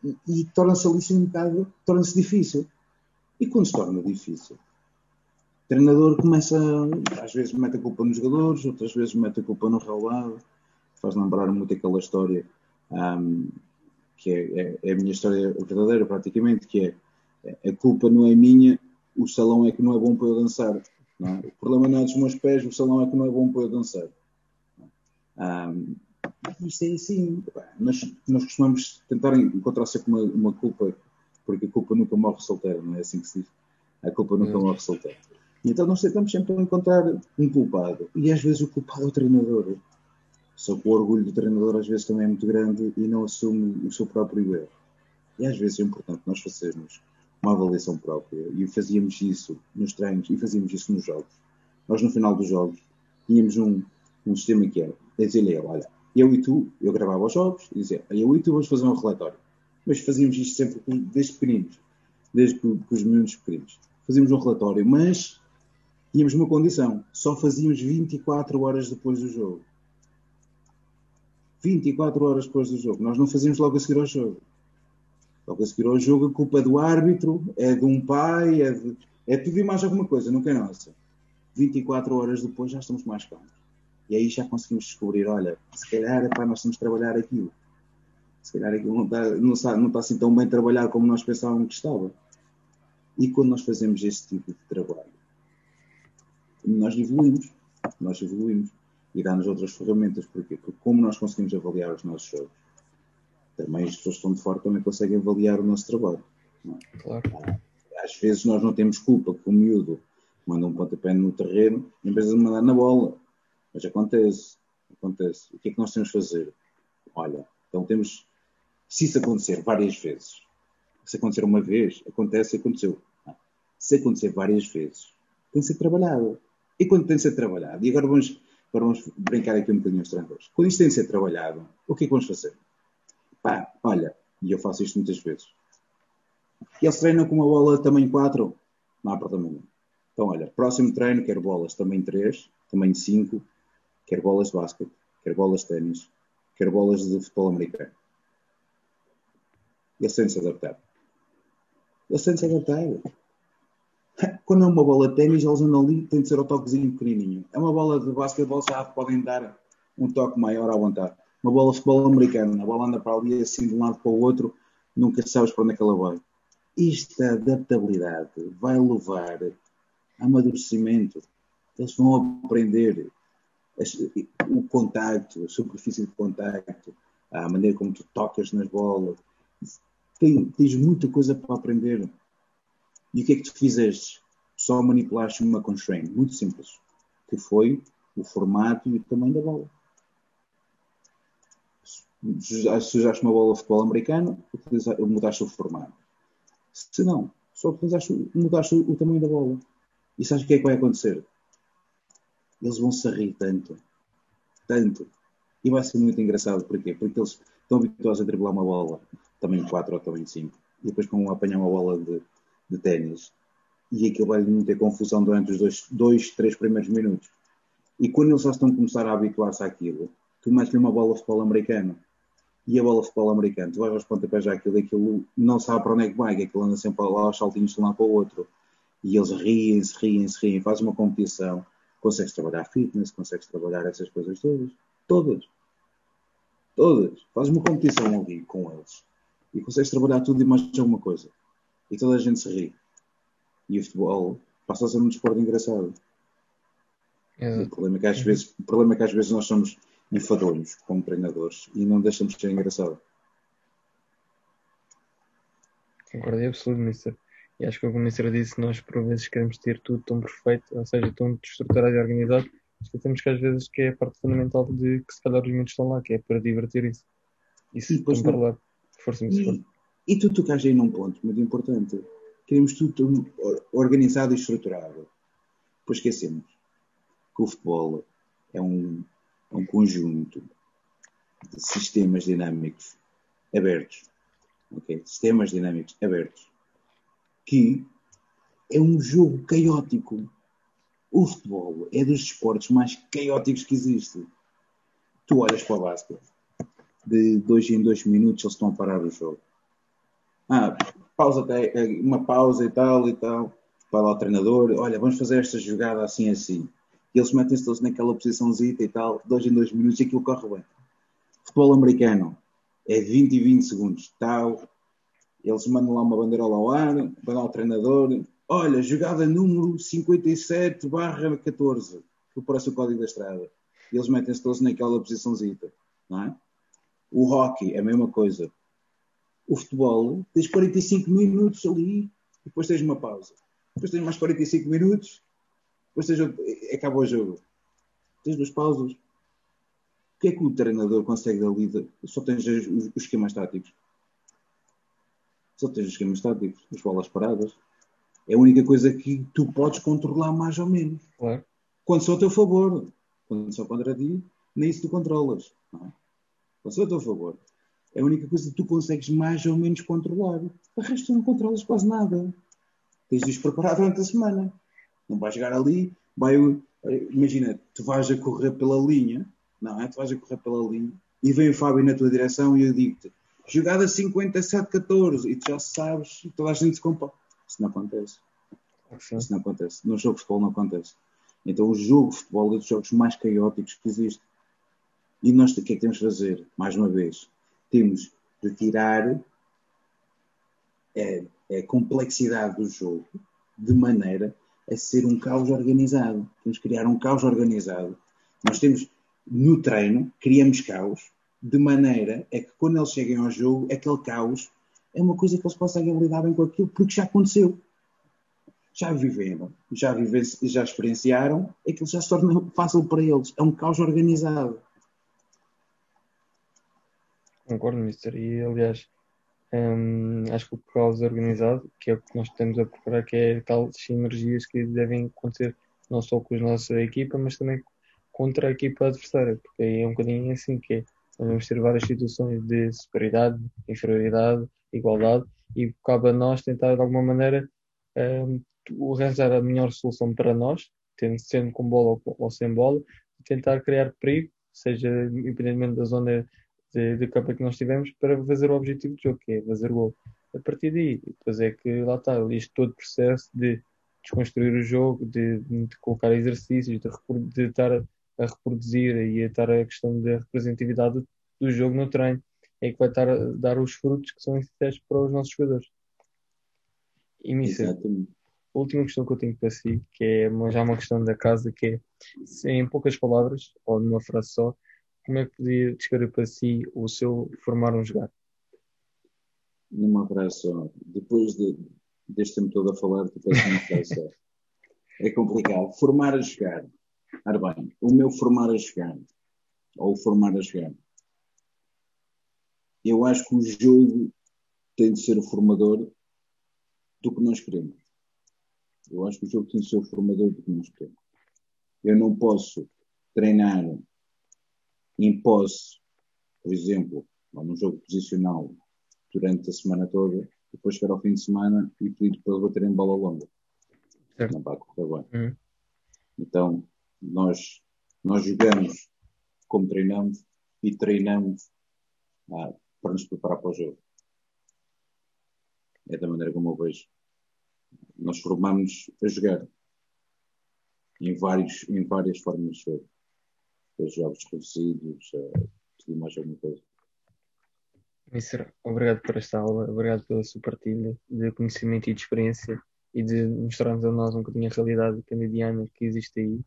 E, e torna-se ali assim um bocado, torna-se difícil. E quando se torna difícil, o treinador começa, às vezes mete a culpa nos jogadores, outras vezes mete a culpa no relevado, faz lembrar muito aquela história um, que é, é, é, a minha história verdadeira praticamente, que é a culpa não é minha, o salão é que não é bom para eu dançar. É? O problema não é dos meus pés, o salão é que não é bom para eu dançar. Um, isto é assim. Nós, nós costumamos tentar encontrar sempre uma, uma, culpa, porque a culpa nunca morre solteira, não é assim que se diz? A culpa nunca morre solteira. E então nós tentamos sempre encontrar um culpado. E às vezes o culpado é o treinador. Só que o orgulho do treinador às vezes também é muito grande e não assume o seu próprio erro. E às vezes é importante nós fazermos uma avaliação própria. E fazíamos isso nos treinos e fazíamos isso nos jogos. Nós, no final dos jogos, tínhamos um, um sistema que era dizer-lhe olha, eu e tu, eu gravava os jogos e dizia, eu e tu vamos fazer um relatório. Mas fazíamos isto sempre desde pequeninos, desde que, os meninos pequeninos. Fazíamos um relatório, mas tínhamos uma condição, só fazíamos 24 horas depois do jogo. 24 horas depois do jogo. Nós não fazemos logo a seguir ao jogo. Logo a seguir ao jogo, a culpa é do árbitro, é de um pai, é, de, é tudo e mais alguma coisa, nunca é nossa. 24 horas depois já estamos mais calmos. E aí já conseguimos descobrir: olha, se calhar para nós temos trabalhar aquilo. Se calhar aquilo não está, não, está, não está assim tão bem trabalhado como nós pensávamos que estava. E quando nós fazemos este tipo de trabalho, nós evoluímos. Nós evoluímos e dar-nos outras ferramentas. Porquê? Porque como nós conseguimos avaliar os nossos jogos, também as pessoas que estão de fora também conseguem avaliar o nosso trabalho. É? Claro. Às vezes nós não temos culpa que o miúdo manda um pontapé no terreno em vez de mandar na bola. Mas acontece. Acontece. O que é que nós temos de fazer? Olha, então temos. Se isso acontecer várias vezes, se acontecer uma vez, acontece, aconteceu. Se acontecer várias vezes, tem de ser trabalhado. E quando tem de ser trabalhado? E agora vamos Agora vamos brincar aqui um bocadinho aos treinadores. Quando isto tem de ser trabalhado, o que é que vamos fazer? Pá, olha, e eu faço isto muitas vezes. Eles treinam com uma bola tamanho 4, não há problema nenhum. Então, olha, próximo treino, quero bolas também 3, também 5, quero bolas de basquete, quero bolas de ténis, quero bolas de futebol americano. Ele sente-se adaptar. Ele sente-se adaptar. Quando é uma bola de ténis, eles andam ali, tem de ser o toquezinho pequenininho. É uma bola de basquetebol, já podem dar um toque maior à vontade. Uma bola de futebol americano, a bola anda para ali assim de um lado para o outro, nunca sabes para onde é que ela vai. Esta adaptabilidade vai levar amadurecimento. Eles vão aprender o contacto, a superfície de contacto, a maneira como tu tocas nas bolas. Tem, tens muita coisa para aprender. E o que é que tu fizeste? Só manipulaste uma constraint, muito simples, que foi o formato e o tamanho da bola. Se usaste uma bola de futebol americano, mudaste o formato. Se não, só utilizaste, mudaste o tamanho da bola. E sabes o que é que vai acontecer? Eles vão se rir tanto, tanto. E vai ser muito engraçado. Porquê? Porque eles estão habituados a driblar uma bola, também 4 ou também 5. E depois, quando apanhar uma bola de, de ténis, e aquilo vai ter confusão durante os dois, dois, três primeiros minutos. E quando eles já estão a começar a habituar-se àquilo, tu metes-lhe uma bola de futebol americano e a bola de futebol americano, tu vais aos pontapés àquilo e aquilo não sabe para onde é que vai, que aquilo anda sempre lá aos saltinhos de um lado para o outro. E eles riem-se, riem-se, riem, fazem uma competição. Consegues trabalhar fitness, consegues trabalhar essas coisas todas. Todas. Todas. Fazes uma competição ali com eles. E consegues trabalhar tudo e mais alguma coisa. E toda a gente se ri. E o futebol passa a ser um desporto engraçado. O, problema é que às vezes, o problema é que às vezes nós somos enfadonhos como treinadores e não deixamos de ser engraçado. Concordo absoluto, Mister. E acho que o Mister disse, nós por vezes queremos ter tudo tão perfeito, ou seja, tão estruturado e organizado, esquecemos que às vezes que é a parte fundamental de que se calhar os minutos estão lá, que é para divertir isso. Isso e, para lá. Força e, e tu tocaste aí num ponto muito importante. Queremos tudo organizado e estruturado. Pois esquecemos que o futebol é um, é um conjunto de sistemas dinâmicos abertos. Okay? Sistemas dinâmicos abertos. Que é um jogo caótico. O futebol é dos esportes mais caóticos que existe. Tu olhas para o basquete, de dois em dois minutos eles estão a parar o jogo. Ah, pausa, uma pausa e tal e tal. Vai lá o treinador, olha, vamos fazer esta jogada assim assim. E eles metem-se todos naquela posiçãozinha e tal, dois em dois minutos e aquilo corre bem. Futebol americano é 20 e 20 segundos, tal. Eles mandam lá uma bandeirola ao ar, vai lá o treinador, olha, jogada número 57 barra 14, que parece o código da estrada. E eles metem-se todos naquela posiçãozinha, não é? O hockey é a mesma coisa. O futebol, tens 45 minutos ali, depois tens uma pausa. Depois tens mais 45 minutos, depois tens, acaba o jogo. Tens duas pausas. O que é que o treinador consegue dali? Só tens os, os esquemas táticos. Só tens os esquemas táticos, as bolas paradas. É a única coisa que tu podes controlar mais ou menos. Claro. Quando sou a teu favor. Quando sou contra ti, nem isso tu controlas. Não é? Quando sou a teu favor. É a única coisa que tu consegues mais ou menos controlar. O resto tu não controlas quase nada. Tens de os preparar durante a semana. Não vais chegar ali, vai, imagina, tu vais a correr pela linha, não é? Tu vais a correr pela linha e vem o Fábio na tua direção e eu digo-te, jogada 57-14 e tu já sabes, e toda a gente se compara. Isso não acontece. Sim. Isso não acontece. No jogo de futebol não acontece. Então o jogo de futebol é dos jogos mais caóticos que existe. E nós o que é que temos de fazer? Mais uma vez, temos de tirar a, é, a é complexidade do jogo de maneira a ser um caos organizado. Temos que criar um caos organizado. Nós temos, no treino, criamos caos, de maneira a que quando eles cheguem ao jogo, aquele caos é uma coisa que eles conseguem lidar bem com aquilo, porque já aconteceu. Já viveram, já, vive, já experienciaram, aquilo já se torna fácil para eles. É um caos organizado. Concordo, Mister. E, aliás, um, acho que o caos organizado, que é o que nós temos a procurar, que é tal sinergias que devem acontecer não só com a nossa equipa, mas também contra a equipa adversária, porque aí é um bocadinho assim que é. Vamos ter várias situações de superioridade, inferioridade, igualdade, e cabe a nós tentar de alguma maneira um, arranjar a melhor solução para nós, tendo, sendo com bola ou, ou sem bola, tentar criar perigo, seja independentemente da zona de, de campo que nós tivemos, para fazer o objetivo do jogo, que é fazer gol. A partir daí, depois é que lá está, isto todo o processo de desconstruir o jogo, de, de colocar exercícios, de, de estar a, reproduzir e a estar a questão da representatividade do, do jogo no treino, é que vai estar a dar os frutos que são essenciais para os nossos jogadores. E, Missa, a última questão que eu tenho para si, que é já uma questão da casa, que é, em poucas palavras, ou numa frase só, como é que podia descrever para si o seu formar um jogar? Numa frase só. Depois de, deste tempo todo a falar, depois de uma frase só. É complicado. Formar a jogar. Ora bem, o meu formar a jogar, ou formar a jogar, eu acho que o jogo tem de ser o formador do que nós queremos. Eu acho que o jogo tem de ser o formador do que nós queremos. Eu não posso treinar em posse, por exemplo, num jogo posicional durante a semana toda, depois chegar ao fim de semana e pedir para eles baterem bola longa. Certo. Não vai correr bem. Uhum. Então, nós, nós jogamos como treinamos e treinamos ah, para nos preparar para o jogo. É da maneira como eu vejo. Nós formamos a jogar em, vários, em várias formas de jogo. Desde jogos reduzidos, uh, tudo mais alguma coisa. Mister, obrigado por esta aula, obrigado pela sua partilha de conhecimento e de experiência e de mostrar-nos a nós um bocadinho a realidade canadiana que existe aí,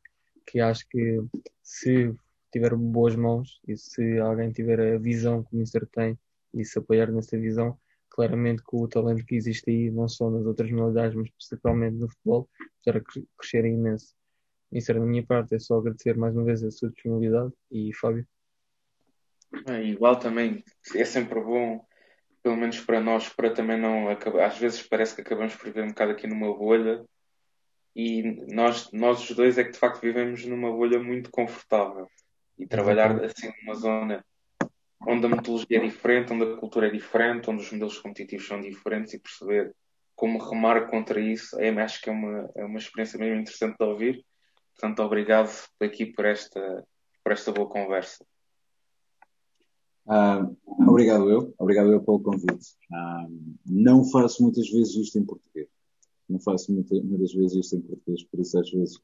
que acho que se tiver boas mãos e se alguém tiver a visão que o Mister tem e se apoiar nessa visão, claramente que o talento que existe aí, não só nas outras modalidades, mas principalmente no futebol, para crescer imenso. Era da minha parte, é só agradecer mais uma vez a sua disponibilidade e Fábio. É, igual também, é sempre bom, pelo menos para nós, para também não acabar. Às vezes parece que acabamos por viver um bocado aqui numa bolha e nós, nós os dois é que de facto vivemos numa bolha muito confortável e trabalhar assim numa zona onde a metodologia é diferente, onde a cultura é diferente, onde os modelos competitivos são diferentes e perceber como remar contra isso, é, acho que é uma, é uma experiência mesmo interessante de ouvir. Portanto, obrigado aqui por esta, por esta boa conversa. Uh, obrigado eu, obrigado eu pelo convite. Uh, não faço muitas vezes isto em português. Não faço muitas, vezes isto em português, por isso às vezes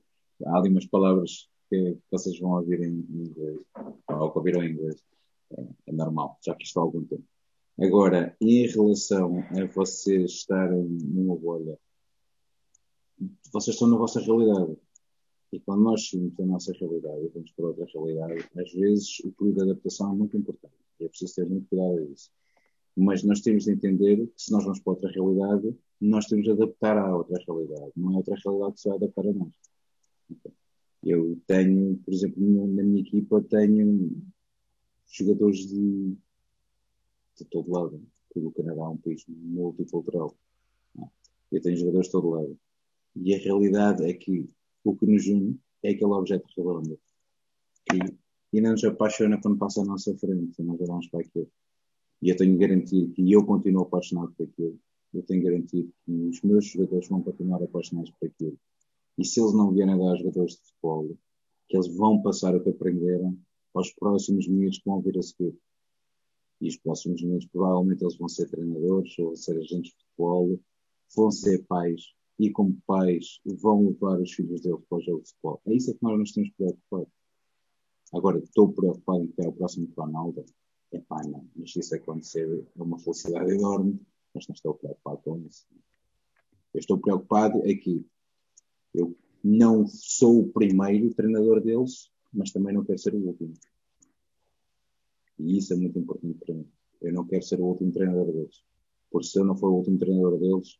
há ali umas palavras que vocês vão ouvir em inglês, ou que ouviram em inglês. É, é normal, já que isto há algum tempo. Agora, em relação a vocês estarem numa bolha, vocês estão na vossa realidade. E quando nós saímos da nossa realidade e vamos para outra realidade, às vezes o período de adaptação é muito importante. É preciso ter muito cuidado a isso. Mas nós temos de entender que se nós vamos para outra realidade, nós temos de adaptar à outra realidade. Não é outra realidade que se vai adaptar a nós. Eu tenho, por exemplo, na minha equipa, tenho jogadores de, de todo lado. Porque o Canadá é um país multicultural. Eu tenho jogadores de todo lado. E a realidade é que o que nos une é aquele objeto redondo. Que e não nos apaixona quando passa à nossa frente, nós olhamos para aquilo. E eu tenho garantido que eu continuo apaixonado por aquilo. Eu tenho garantido que os meus jogadores vão continuar apaixonados por aquilo. E se eles não vierem dar jogadores de futebol, que eles vão passar o que aprenderam aos próximos miúdos que vão vir a seguir. E os próximos miúdos, provavelmente, eles vão ser treinadores, ou ser agentes de futebol, vão ser pais, e como pais vão levar os filhos deles para o jogo de futebol. É isso que nós nos temos preocupado. Agora, estou preocupado em ter o próximo Ronaldo. É pá, não. Mas se isso acontecer, é uma felicidade enorme, mas não estou preocupado com isso. Eu estou preocupado é que eu não sou o primeiro treinador deles, mas também não quero ser o último. E isso é muito importante para mim. Eu não quero ser o último treinador deles. Porque se eu não for o último treinador deles,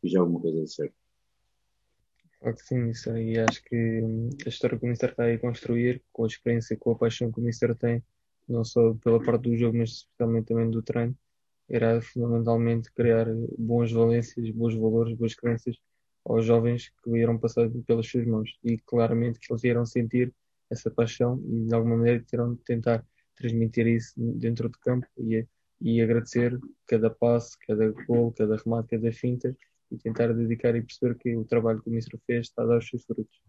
fiz alguma coisa de certo. Sim, isso aí acho que hum, a história que o Mister está aí a construir, com a experiência, com a paixão que o Mister tem, não só pela parte do jogo, mas especialmente também do treino, era fundamentalmente criar boas valências, bons valores, boas crenças aos jovens que vieram passar pelas suas mãos. E claramente que eles vieram sentir essa paixão e de alguma maneira terão de tentar transmitir isso dentro de campo e, e agradecer cada passo, cada gol, cada remate, cada finta e tentar dedicar e perceber que o trabalho que o Ministro fez está a dar os seus frutos.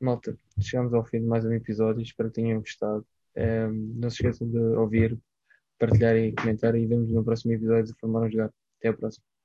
Malta, chegamos ao fim de mais um episódio, espero que tenham gostado. Um, não se esqueçam de ouvir partilhar e comentar e vemos no próximo episódio de Formar um Jogar. Até a próxima.